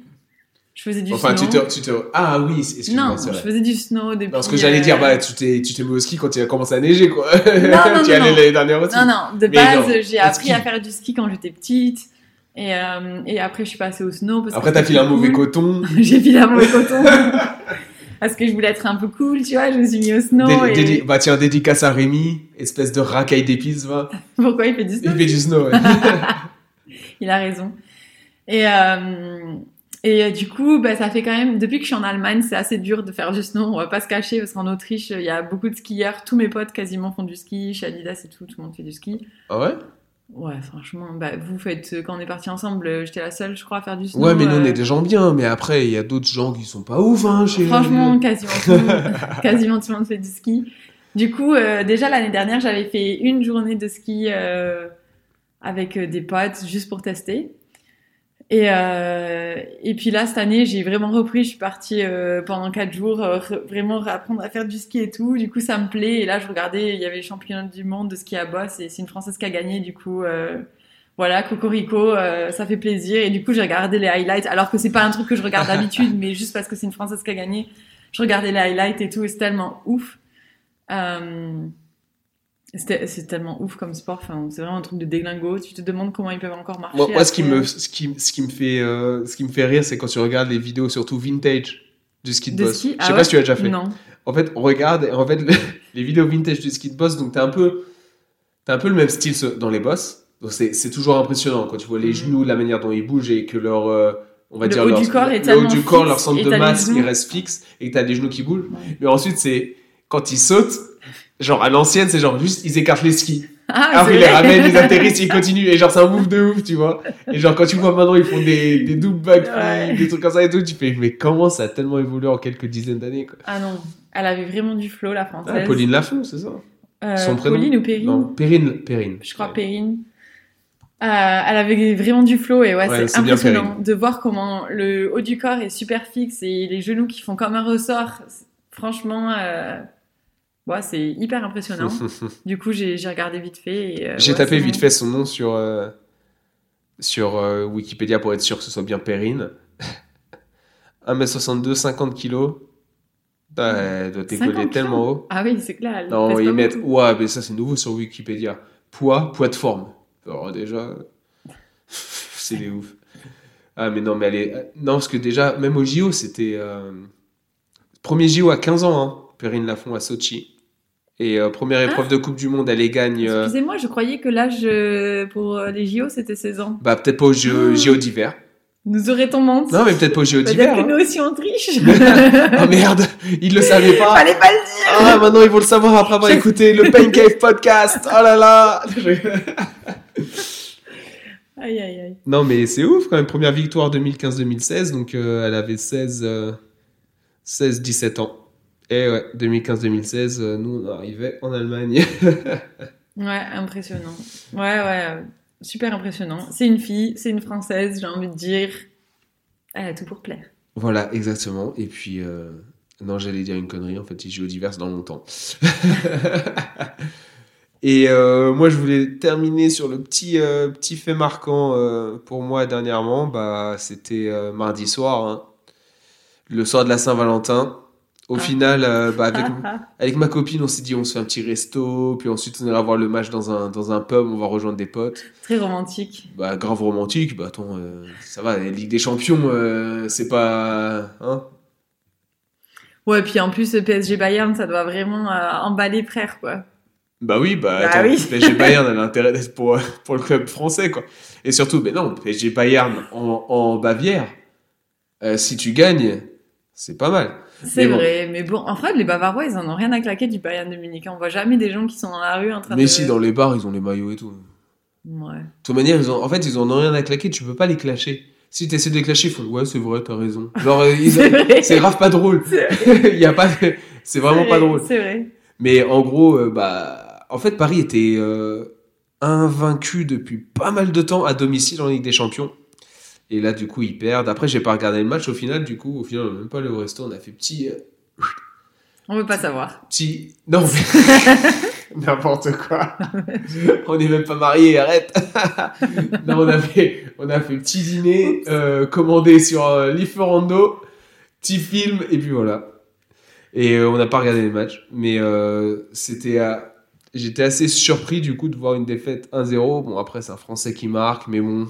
Je faisais du enfin snow. tu te, tu te ah oui excuse-moi non, je vrai faisais du snow depuis. non, ce que j'allais dire, bah, tu t'es, tu t'es mis au ski quand il a commencé à neiger, quoi. non, tu y non, allais non. l'année dernière aussi. Non, non, de Mais base, non, j'ai appris ski. à faire du ski quand j'étais petite. Et, euh, et après, je suis passée au snow. Parce Après, t'as filé un mauvais cool. coton. J'ai filé un mauvais coton. parce que je voulais être un peu cool, tu vois. Je me suis mis au snow. Dé- et... dédi- Bah, tiens, dédicace à Rémi, espèce de racaille d'épices, va. Pourquoi il fait du Il snow fait du snow, ouais. Il a raison. Et, euh, et euh, du coup, bah, ça fait quand même, depuis que je suis en Allemagne, c'est assez dur de faire du snow. On va pas se cacher parce qu'en Autriche, il y a beaucoup de skieurs. Tous mes potes quasiment font du ski. Chez Adidas et tout, tout le monde fait du ski. Ah ouais? Ouais, franchement, bah, vous faites, quand on est partis ensemble, euh, j'étais la seule, je crois, à faire du snow. Ouais, mais nous, on euh, est des gens bien, mais après, il y a d'autres gens qui sont pas ouf, hein, chez Franchement, quasiment tout, monde- quasiment tout le monde fait du ski. Du coup, euh, déjà l'année dernière, j'avais fait une journée de ski euh, avec euh, des potes juste pour tester. Et, euh, et puis là, cette année, j'ai vraiment repris. Je suis partie euh, pendant quatre jours, euh, vraiment apprendre à faire du ski et tout. Du coup, ça me plaît. Et là, je regardais, il y avait les championnats du monde de ski à bosse et c'est une Française qui a gagné. Du coup, euh, voilà, Cocorico, euh, ça fait plaisir. Et du coup, j'ai regardé les highlights, alors que c'est pas un truc que je regarde d'habitude, mais juste parce que c'est une Française qui a gagné, je regardais les highlights et tout, et c'est tellement ouf. Euh, c'est tellement ouf comme sport. Enfin, c'est vraiment un truc de déglingo. Tu te demandes comment ils peuvent encore marcher. Moi, moi, ce qui me, ce qui, ce qui me fait, euh, ce qui me fait rire, c'est quand tu regardes les vidéos, surtout vintage, du ski de, De boss. ski Je sais Ah pas ouais si tu l'as déjà fait. Non. En fait, on regarde, en fait, le- les vidéos vintage du ski de boss, donc t'as un peu, t'as un peu le même style dans les boss. Donc c'est, toujours impressionnant quand tu vois les genoux, la manière dont ils bougent et que leur, euh, on va Le dire haut leur, du corps est le haut du corps, leur centre de masse, il reste fixe et que t'as des genoux qui bougent. Ouais. Mais ensuite, c'est quand ils sautent, genre à l'ancienne, c'est genre juste ils écartent les skis. Ah, c'est ils les ramènent, ils atterrissent, ils continuent. Et genre, c'est un move de ouf, tu vois. Et genre, quand tu vois maintenant, ils font des, des double backflips, Ouais. des trucs comme ça et tout, tu fais, mais comment ça a tellement évolué en quelques dizaines d'années, quoi. Ah non, elle avait vraiment du flow, la française. Ah, Pauline Lafont, c'est ça? Euh, son prénom? Pauline ou Perrine? Non, Perrine. Perrine. Je crois Perrine. Euh, elle avait vraiment du flow et ouais, Ouais, c'est impressionnant de voir comment le haut du corps est super fixe et les genoux qui font comme un ressort. Franchement, euh, ouais, c'est hyper impressionnant. du coup, j'ai regardé vite fait. euh, J'ai ouais, tapé vite bon. fait son nom sur, euh, sur euh, Wikipédia pour être sûr que ce soit bien Perrine. 1m62, 50 kg. Ah, elle doit décoller 50 tellement haut. Ah oui, c'est clair. Non, ils mettent. Ouais, mais ça c'est nouveau sur Wikipédia. Poids, poids de forme. Alors déjà, c'est des ouf. Ah, mais non, mais elle est. Non, parce que déjà, même au JO, c'était. Premier JO à 15 ans, hein, Perrine Lafont à Sochi. Et euh, première épreuve de Coupe du Monde, elle les gagne. euh, Excusez-moi, je croyais que l'âge euh, pour les JO c'était 16 ans. Bah, peut-être pas au JO, Ah. JO d'hiver. Nous aurait-on menti? Non, mais peut-être pas au JO Peut-être d'hiver. que hein. nous aussi on triche. Oh merde, ils le savaient pas. Fallait pas le dire. Ah, maintenant ils vont le savoir après avoir écouté le Pain Cave podcast. Oh là là. Aïe aïe aïe. Non, mais c'est ouf quand même. Première victoire 2015-2016. Donc, euh, elle avait 16, euh, 16, 17 ans. Et ouais, 2015-2016, euh, nous, on arrivait en Allemagne. Ouais, impressionnant. Ouais, ouais, euh, super impressionnant. C'est une fille, c'est une française, j'ai envie de dire. Elle a tout pour plaire. voilà, exactement. Et puis, euh, non, j'allais dire une connerie. En fait, il joue au divers dans longtemps. Et euh, moi, je voulais terminer sur le petit, euh, petit fait marquant euh, pour moi dernièrement. Bah, C'était mardi soir, hein. le soir de la Saint-Valentin. Au Ah. final, euh, bah, avec. Avec ma copine, on s'est dit on se fait un petit resto, puis ensuite on ira voir le match dans un, dans un pub, on va rejoindre des potes. Très romantique. Bah grave romantique, bah attends, euh, ça va, la Ligue des Champions, euh, c'est pas... Hein Ouais, puis en plus, le PSG Bayern, ça doit vraiment emballer frère, quoi. bah oui, bah, Bah attends, oui. PSG Bayern a l'intérêt d'être pour, pour le club français, quoi. Et surtout, mais non, PSG Bayern en, en Bavière, euh, si tu gagnes, c'est pas mal. C'est Mais bon. vrai, mais bon, en fait, les Bavarois, ils en ont rien à claquer du Bayern de Munich. On voit jamais des gens qui sont dans la rue en train Mais de... si, dans les bars, ils ont les maillots et tout. Ouais. De toute manière, ils ont, en fait, ils en ont rien à claquer, tu peux pas les clasher. Si tu essaies de les clasher, ils font ouais, c'est vrai, t'as raison. Genre, C'est grave pas drôle. C'est Il y a pas, c'est vraiment vrai, pas drôle. C'est vrai. Mais en gros, euh, bah, en fait, Paris était euh, invaincu depuis pas mal de temps à domicile en Ligue des Champions. Et là, du coup, ils perdent. Après, j'ai pas regardé le match au final. Du coup, au final, on n'a même pas allé au resto. On a fait petit, euh, On veut pas savoir. petit. Non, mais- n'importe quoi. on n'est même pas mariés. Arrête. non, on a fait, on a fait petit dîner euh, commandé sur euh, Lieferando, petit film et puis voilà. Et euh, on n'a pas regardé les matchs, mais c'était. à- J'étais assez surpris du coup de voir une défaite 1-0. Bon après c'est un Français qui marque, mais bon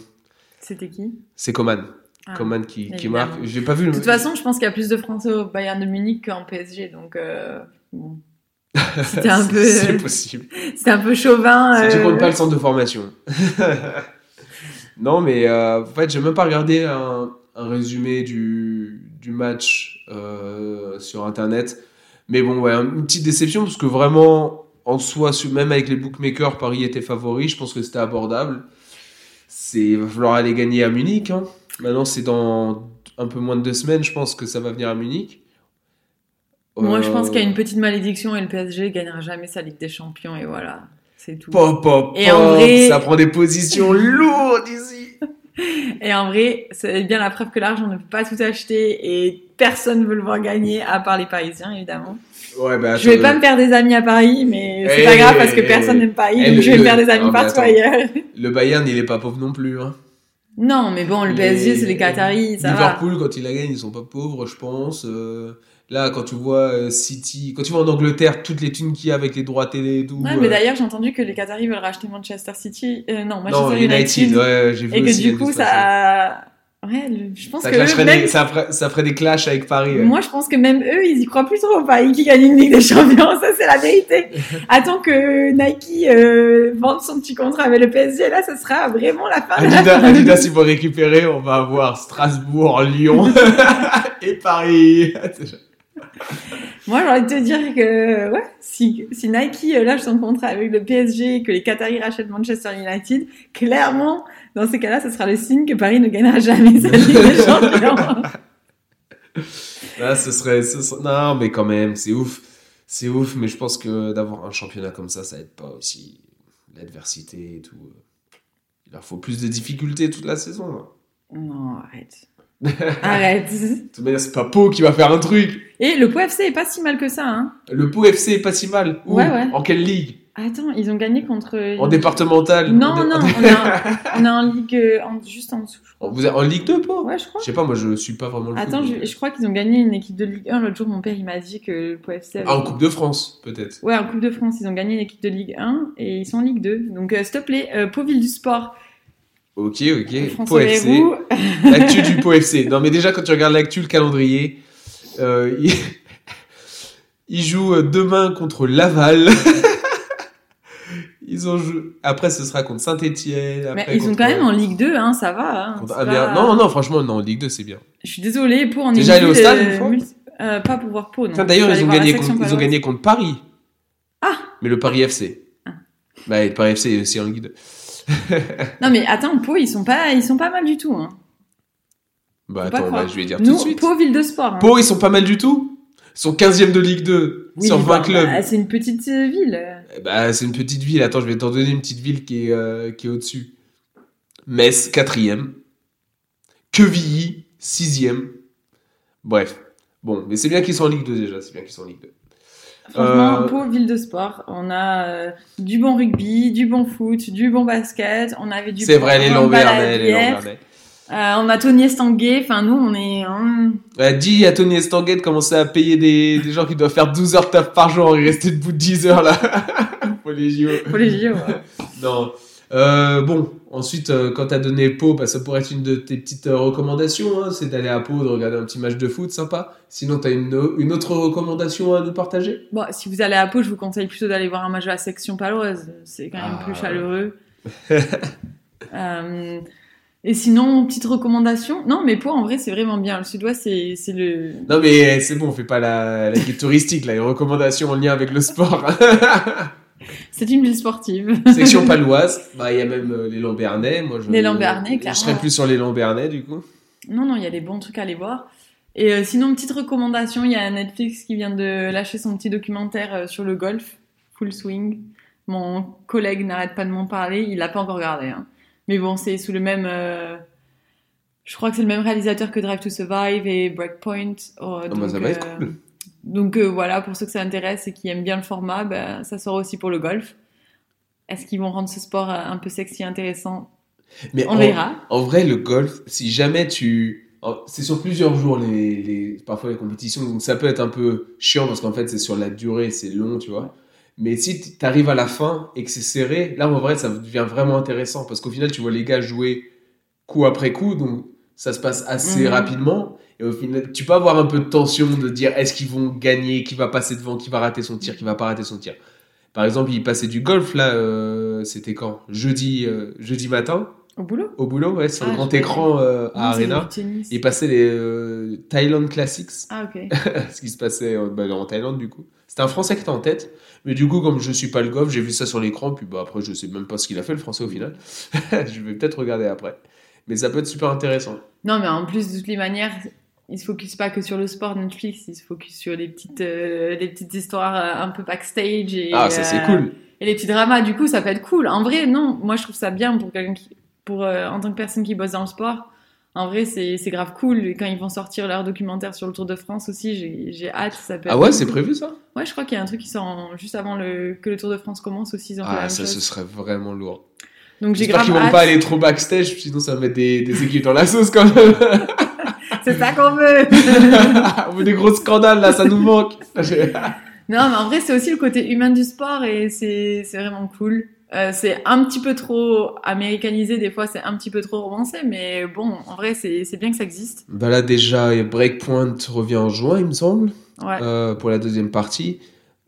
C'était qui c'est Coman, Ah. Coman qui, qui marque. J'ai pas vu le. De toute façon, je pense qu'il y a plus de Français au Bayern de Munich qu'en PSG, donc euh, bon. C'était un peu, c'est possible. c'était un peu chauvin. Si tu comptes pas le centre de formation. non, mais euh, en fait, j'ai même pas regardé un, un résumé du, du match euh, sur internet. Mais bon, ouais, une petite déception parce que vraiment, en soi, même avec les bookmakers, Paris était favori. Je pense que c'était abordable. C'est, il va falloir aller gagner à Munich. hein. Maintenant, c'est dans un peu moins de deux semaines, je pense que ça va venir à Munich. Moi, je pense Euh, qu'il y a une petite malédiction et le PSG gagnera jamais sa Ligue des Champions et voilà, c'est tout. Pop, pop, Et en pop, vrai- ça prend des positions lourdes ici. Et en vrai, c'est bien la preuve que l'argent ne peut pas tout acheter et personne ne veut le voir gagner à part les Parisiens évidemment. Ouais, bah, je vais pas me faire des amis à Paris, mais c'est Eh, pas grave parce que eh, personne n'aime Paris, eh, donc je vais me faire des amis non, mais partout ailleurs. Le Bayern, il est pas pauvre non plus. Hein. Non, mais bon, le PSG, c'est les Qataris, ça va. Liverpool, quand il la gagne, ils sont pas pauvres, je pense. Euh, là, quand tu vois euh, City, quand tu vois en Angleterre, toutes les thunes qu'il y a avec les droits télé et tout. Ouais, euh, mais d'ailleurs, j'ai entendu que les Qataris veulent racheter Manchester City. Euh, non, Manchester non, United. United, ouais, j'ai vu et que du a coup, ça. Ouais, le- je pense Ça, que eux, même... des- ça, ferait, ça ferait des clashs avec Paris. ouais. Moi, je pense que même eux, ils y croient plus trop Paris qui gagne une Ligue des Champions. Ça, c'est la vérité. Attends que Nike euh, vende son petit contrat avec le PSG. Là, ça sera vraiment la fin. Adidas. Adidas, il faut récupérer, on va avoir Strasbourg, Lyon et Paris. Moi, j'ai envie de te dire que ouais, si, si Nike euh, lâche son contrat avec le PSG et que les Qataris rachètent Manchester United, clairement, dans ces cas-là, ce sera le signe que Paris ne gagnera jamais sa Ligue des Champions. Là, ce serait, ce serait- Non, mais quand même, c'est ouf. C'est ouf, mais je pense que d'avoir un championnat comme ça, ça aide pas aussi l'adversité et tout. Il leur faut plus de difficultés toute la saison. hein. non, arrête. Arrête. De toute manière, c'est pas Pau qui va faire un truc. Et le Pau FC est pas si mal que ça, hein. Le Pau FC est pas si mal. Où Ouais, ouais. En quelle ligue? Attends, ils ont gagné contre. En départemental Non, En dé- non, on est en, on est en Ligue euh, en- juste en dessous, je crois. Vous êtes en Ligue 2, Pau? Ouais, je crois. Je sais pas, moi je suis pas vraiment le Attends, je, je crois qu'ils ont gagné une équipe de Ligue 1. L'autre jour, mon père, il m'a dit que le Pau FC avait... Ah, en Coupe de France, peut-être. Ouais, en Coupe de France, ils ont gagné une équipe de Ligue 1 et ils sont en Ligue 2. Donc, euh, s'il te plaît, euh, Pau Ville du Sport, Ok, ok. François FC. L'actu du Pau FC. Non, mais déjà, quand tu regardes l'actu, le calendrier, euh, il... il joue euh, demain contre Laval. Ils ont joué... Après, ce sera contre Saint-Etienne. Mais ils sont quand même en Ligue 2, hein, ça va. Hein, Contre pas- Non, non, franchement, non, Ligue 2, c'est bien. Je suis désolée, Pau en Déjà allé au stade, euh, une fois multi- euh, Pas pour voir Pau, non. D'ailleurs, ils ont gagné contre... ils ont gagné contre Paris. Ah Mais le Paris FC. Ah. Bah, le Paris FC est aussi en Ligue 2. Non, mais attends, Pau, ils sont pas, ils sont pas mal du tout. Hein. Bah, attends, bah, je vais dire tout Nous, de suite. Pau, ville de sport. hein. Pau, ils sont pas mal du tout. Ils sont 15e de Ligue 2 Oui, sur bah, 20 clubs. bah, c'est une petite euh, ville. Eh Bah, c'est une petite ville. Attends, je vais t'en donner une petite ville qui est, euh, qui est au-dessus. Metz, quatrième. Quevilly, sixième. Bref. Bon, mais c'est bien qu'ils sont en Ligue 2 déjà. C'est bien qu'ils sont en Ligue 2. Franchement, Euh, Pau, ville de sport. On a euh, du bon rugby, du bon foot, du bon basket. On avait du C'est vrai, les Lambernais, les. Lambernais. Euh, on a Tony Estanguet. Enfin, nous, on est. hein, Ouais, dis à Tony Estanguet de commencer à payer des, des gens qui doivent faire 12 heures de taf par jour et rester debout 10 heures là. Pour les JO. pour les JO. ouais. Non. Euh, bon, ensuite, euh, quand t'as donné Pau, bah, ça pourrait être une de tes petites euh, recommandations, hein, c'est d'aller à Pau, de regarder un petit match de foot sympa. Sinon, t'as une, une autre recommandation à nous partager? Bon, si vous allez à Pau, je vous conseille plutôt d'aller voir un match de la section paloise. C'est quand même Ah. plus chaleureux. Euh, et sinon, petite recommandation? Non, mais Pau, en vrai, c'est vraiment bien. Le sud-ouest, c'est le. Non, mais c'est bon, on fait pas la, la guide touristique, là, une recommandation en lien avec le sport. C'est une ville sportive. Section paloise, bah il y a même euh, les Lambernais. Moi, je, Les Lambernais, Je clairement. serais plus sur les Lambernais du coup. Non, non, il y a des bons trucs à aller voir. Et euh, sinon, petite recommandation, il y a Netflix qui vient de lâcher son petit documentaire euh, sur le golf, Full Swing. Mon collègue n'arrête pas de m'en parler, il l'a pas encore regardé. hein. Mais bon, c'est sous le même... euh, Je crois que c'est le même réalisateur que Drive to Survive et Breakpoint. Oh, Ah bah, ça va être cool. Donc euh, voilà, pour ceux que ça intéresse et qui aiment bien le format, ben, ça sort aussi pour le golf. Est-ce qu'ils vont rendre ce sport euh, un peu sexy, intéressant? Mais On en, verra. en vrai, le golf, si jamais tu. C'est sur plusieurs jours, les, les, parfois les compétitions, donc ça peut être un peu chiant parce qu'en fait, c'est sur la durée, c'est long, tu vois. Mais si tu arrives à la fin et que c'est serré, là, en vrai, ça devient vraiment intéressant parce qu'au final, tu vois les gars jouer coup après coup, donc ça se passe assez Mhm. rapidement. Et au final, tu peux avoir un peu de tension de dire est-ce qu'ils vont gagner, qui va passer devant, qui va rater son tir, qui va pas rater son tir. Par exemple, il passait du golf là, euh, c'était quand? Jeudi, euh, jeudi matin? Au boulot? Au boulot, ouais, sur Ah, le grand écran euh, à c'est Arena. Il passait les Thailand Classics, Ah ok. ce qui se passait bah, en Thaïlande du coup. C'était un Français qui était en tête, mais du coup, comme je suis pas le golf, j'ai vu ça sur l'écran, puis bah, après, je sais même pas ce qu'il a fait le Français au final. je vais peut-être regarder après. Mais ça peut être super intéressant. Non, mais en plus, de toutes les manières, il se focus pas que sur le sport Netflix, il se focus sur les petites, euh, les petites histoires euh, un peu backstage et, Ah, ça c'est euh, cool. et les petits dramas. Du coup, ça peut être cool. En vrai, non, moi je trouve ça bien pour quelqu'un qui, pour euh, en tant que personne qui bosse dans le sport. En vrai, c'est grave cool. Et quand ils vont sortir leur documentaire sur le Tour de France aussi, j'ai hâte. Ça peut Ah ouais, c'est prévu ça? Ouais, je crois qu'il y a un truc qui sort en- juste avant le, que le Tour de France commence aussi. Ils Ah, ça, chose. ce serait vraiment lourd. Donc j'ai grave qu'ils vont hâte. pas aller trop backstage, sinon ça va mettre des, des équipes dans la sauce quand même. C'est ça qu'on veut. On veut des gros scandales là, ça nous manque. Non, mais en vrai, c'est aussi le côté humain du sport et c'est vraiment cool. Euh, c'est un petit peu trop américanisé, des fois c'est un petit peu trop romancé, mais bon, en vrai, c'est bien que ça existe. bah là déjà, Breakpoint revient en juin, il me semble. Ouais, euh, pour la deuxième partie.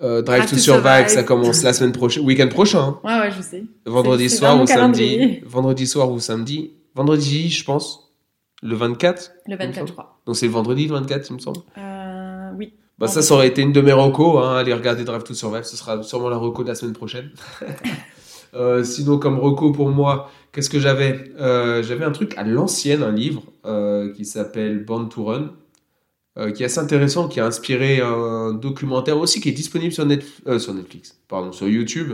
Euh, Drive to Survive, ça commence la semaine prochaine, week-end prochain, hein. ouais, ouais, je sais. vendredi soir ou samedi. Vendredi soir ou samedi. Vendredi, je pense. Le 24. Le 24, je crois. Donc c'est le vendredi, le 24, il me semble. Euh, oui. Bah ça, ça aurait été une de mes recos. Hein, allez regarder Drive to Survive, ce sera sûrement la reco de la semaine prochaine. Euh, sinon, comme reco pour moi, qu'est-ce que j'avais? Euh, J'avais un truc à l'ancienne, un livre euh, qui s'appelle Born to Run, qui est assez intéressant, qui a inspiré un documentaire aussi qui est disponible sur, Netf- sur Netflix, pardon, sur YouTube,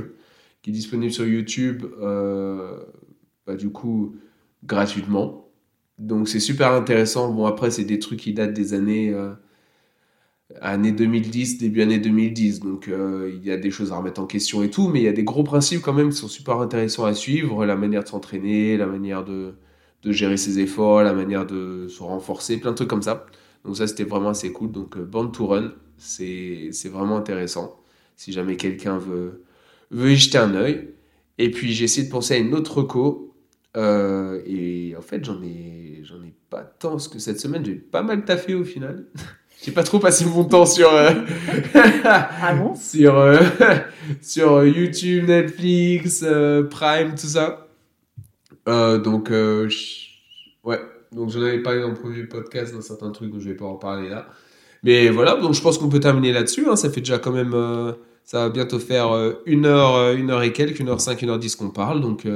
qui est disponible sur YouTube, bah, du coup, gratuitement. Donc c'est super intéressant. Bon, après, c'est des trucs qui datent des années, euh, années 2010, début année 2010. Donc euh, il y a des choses à remettre en question et tout, mais il y a des gros principes quand même qui sont super intéressants à suivre. La manière de s'entraîner, la manière de, de gérer ses efforts, la manière de se renforcer, plein de trucs comme ça. Donc ça, c'était vraiment assez cool. Donc euh, Born to Run, c'est vraiment intéressant. Si jamais quelqu'un veut, veut y jeter un œil. Et puis j'ai essayé de penser à une autre reco. Euh, et en fait, j'en ai, j'en ai pas tant, parce que cette semaine, j'ai pas mal taffé au final. j'ai pas trop passé mon temps sur, euh, Ah bon sur, euh, sur YouTube, Netflix, euh, Prime, tout ça. Donc, ouais, donc j'en avais parlé dans le premier podcast, dans certains trucs, donc je vais pas en parler là. Mais voilà, donc je pense qu'on peut terminer là-dessus. hein. Ça fait déjà quand même, ça va bientôt faire une heure, une heure et quelques, une heure cinq, une heure dix qu'on parle. Donc,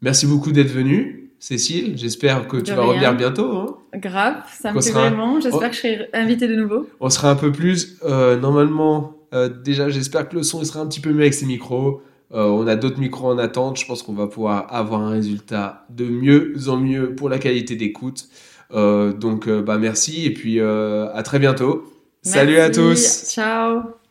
merci beaucoup d'être venu, Cécile. J'espère que tu vas revenir bientôt. hein. Grave, ça me plaît sera- vraiment. J'espère Oh. que je serai invitée de nouveau. On sera un peu plus, euh, normalement, euh, déjà j'espère que le son il sera un petit peu mieux avec ces micros. Euh, on a d'autres micros en attente. Je pense qu'on va pouvoir avoir un résultat de mieux en mieux pour la qualité d'écoute. Donc, bah merci et puis à très bientôt. Salut à tous. Ciao.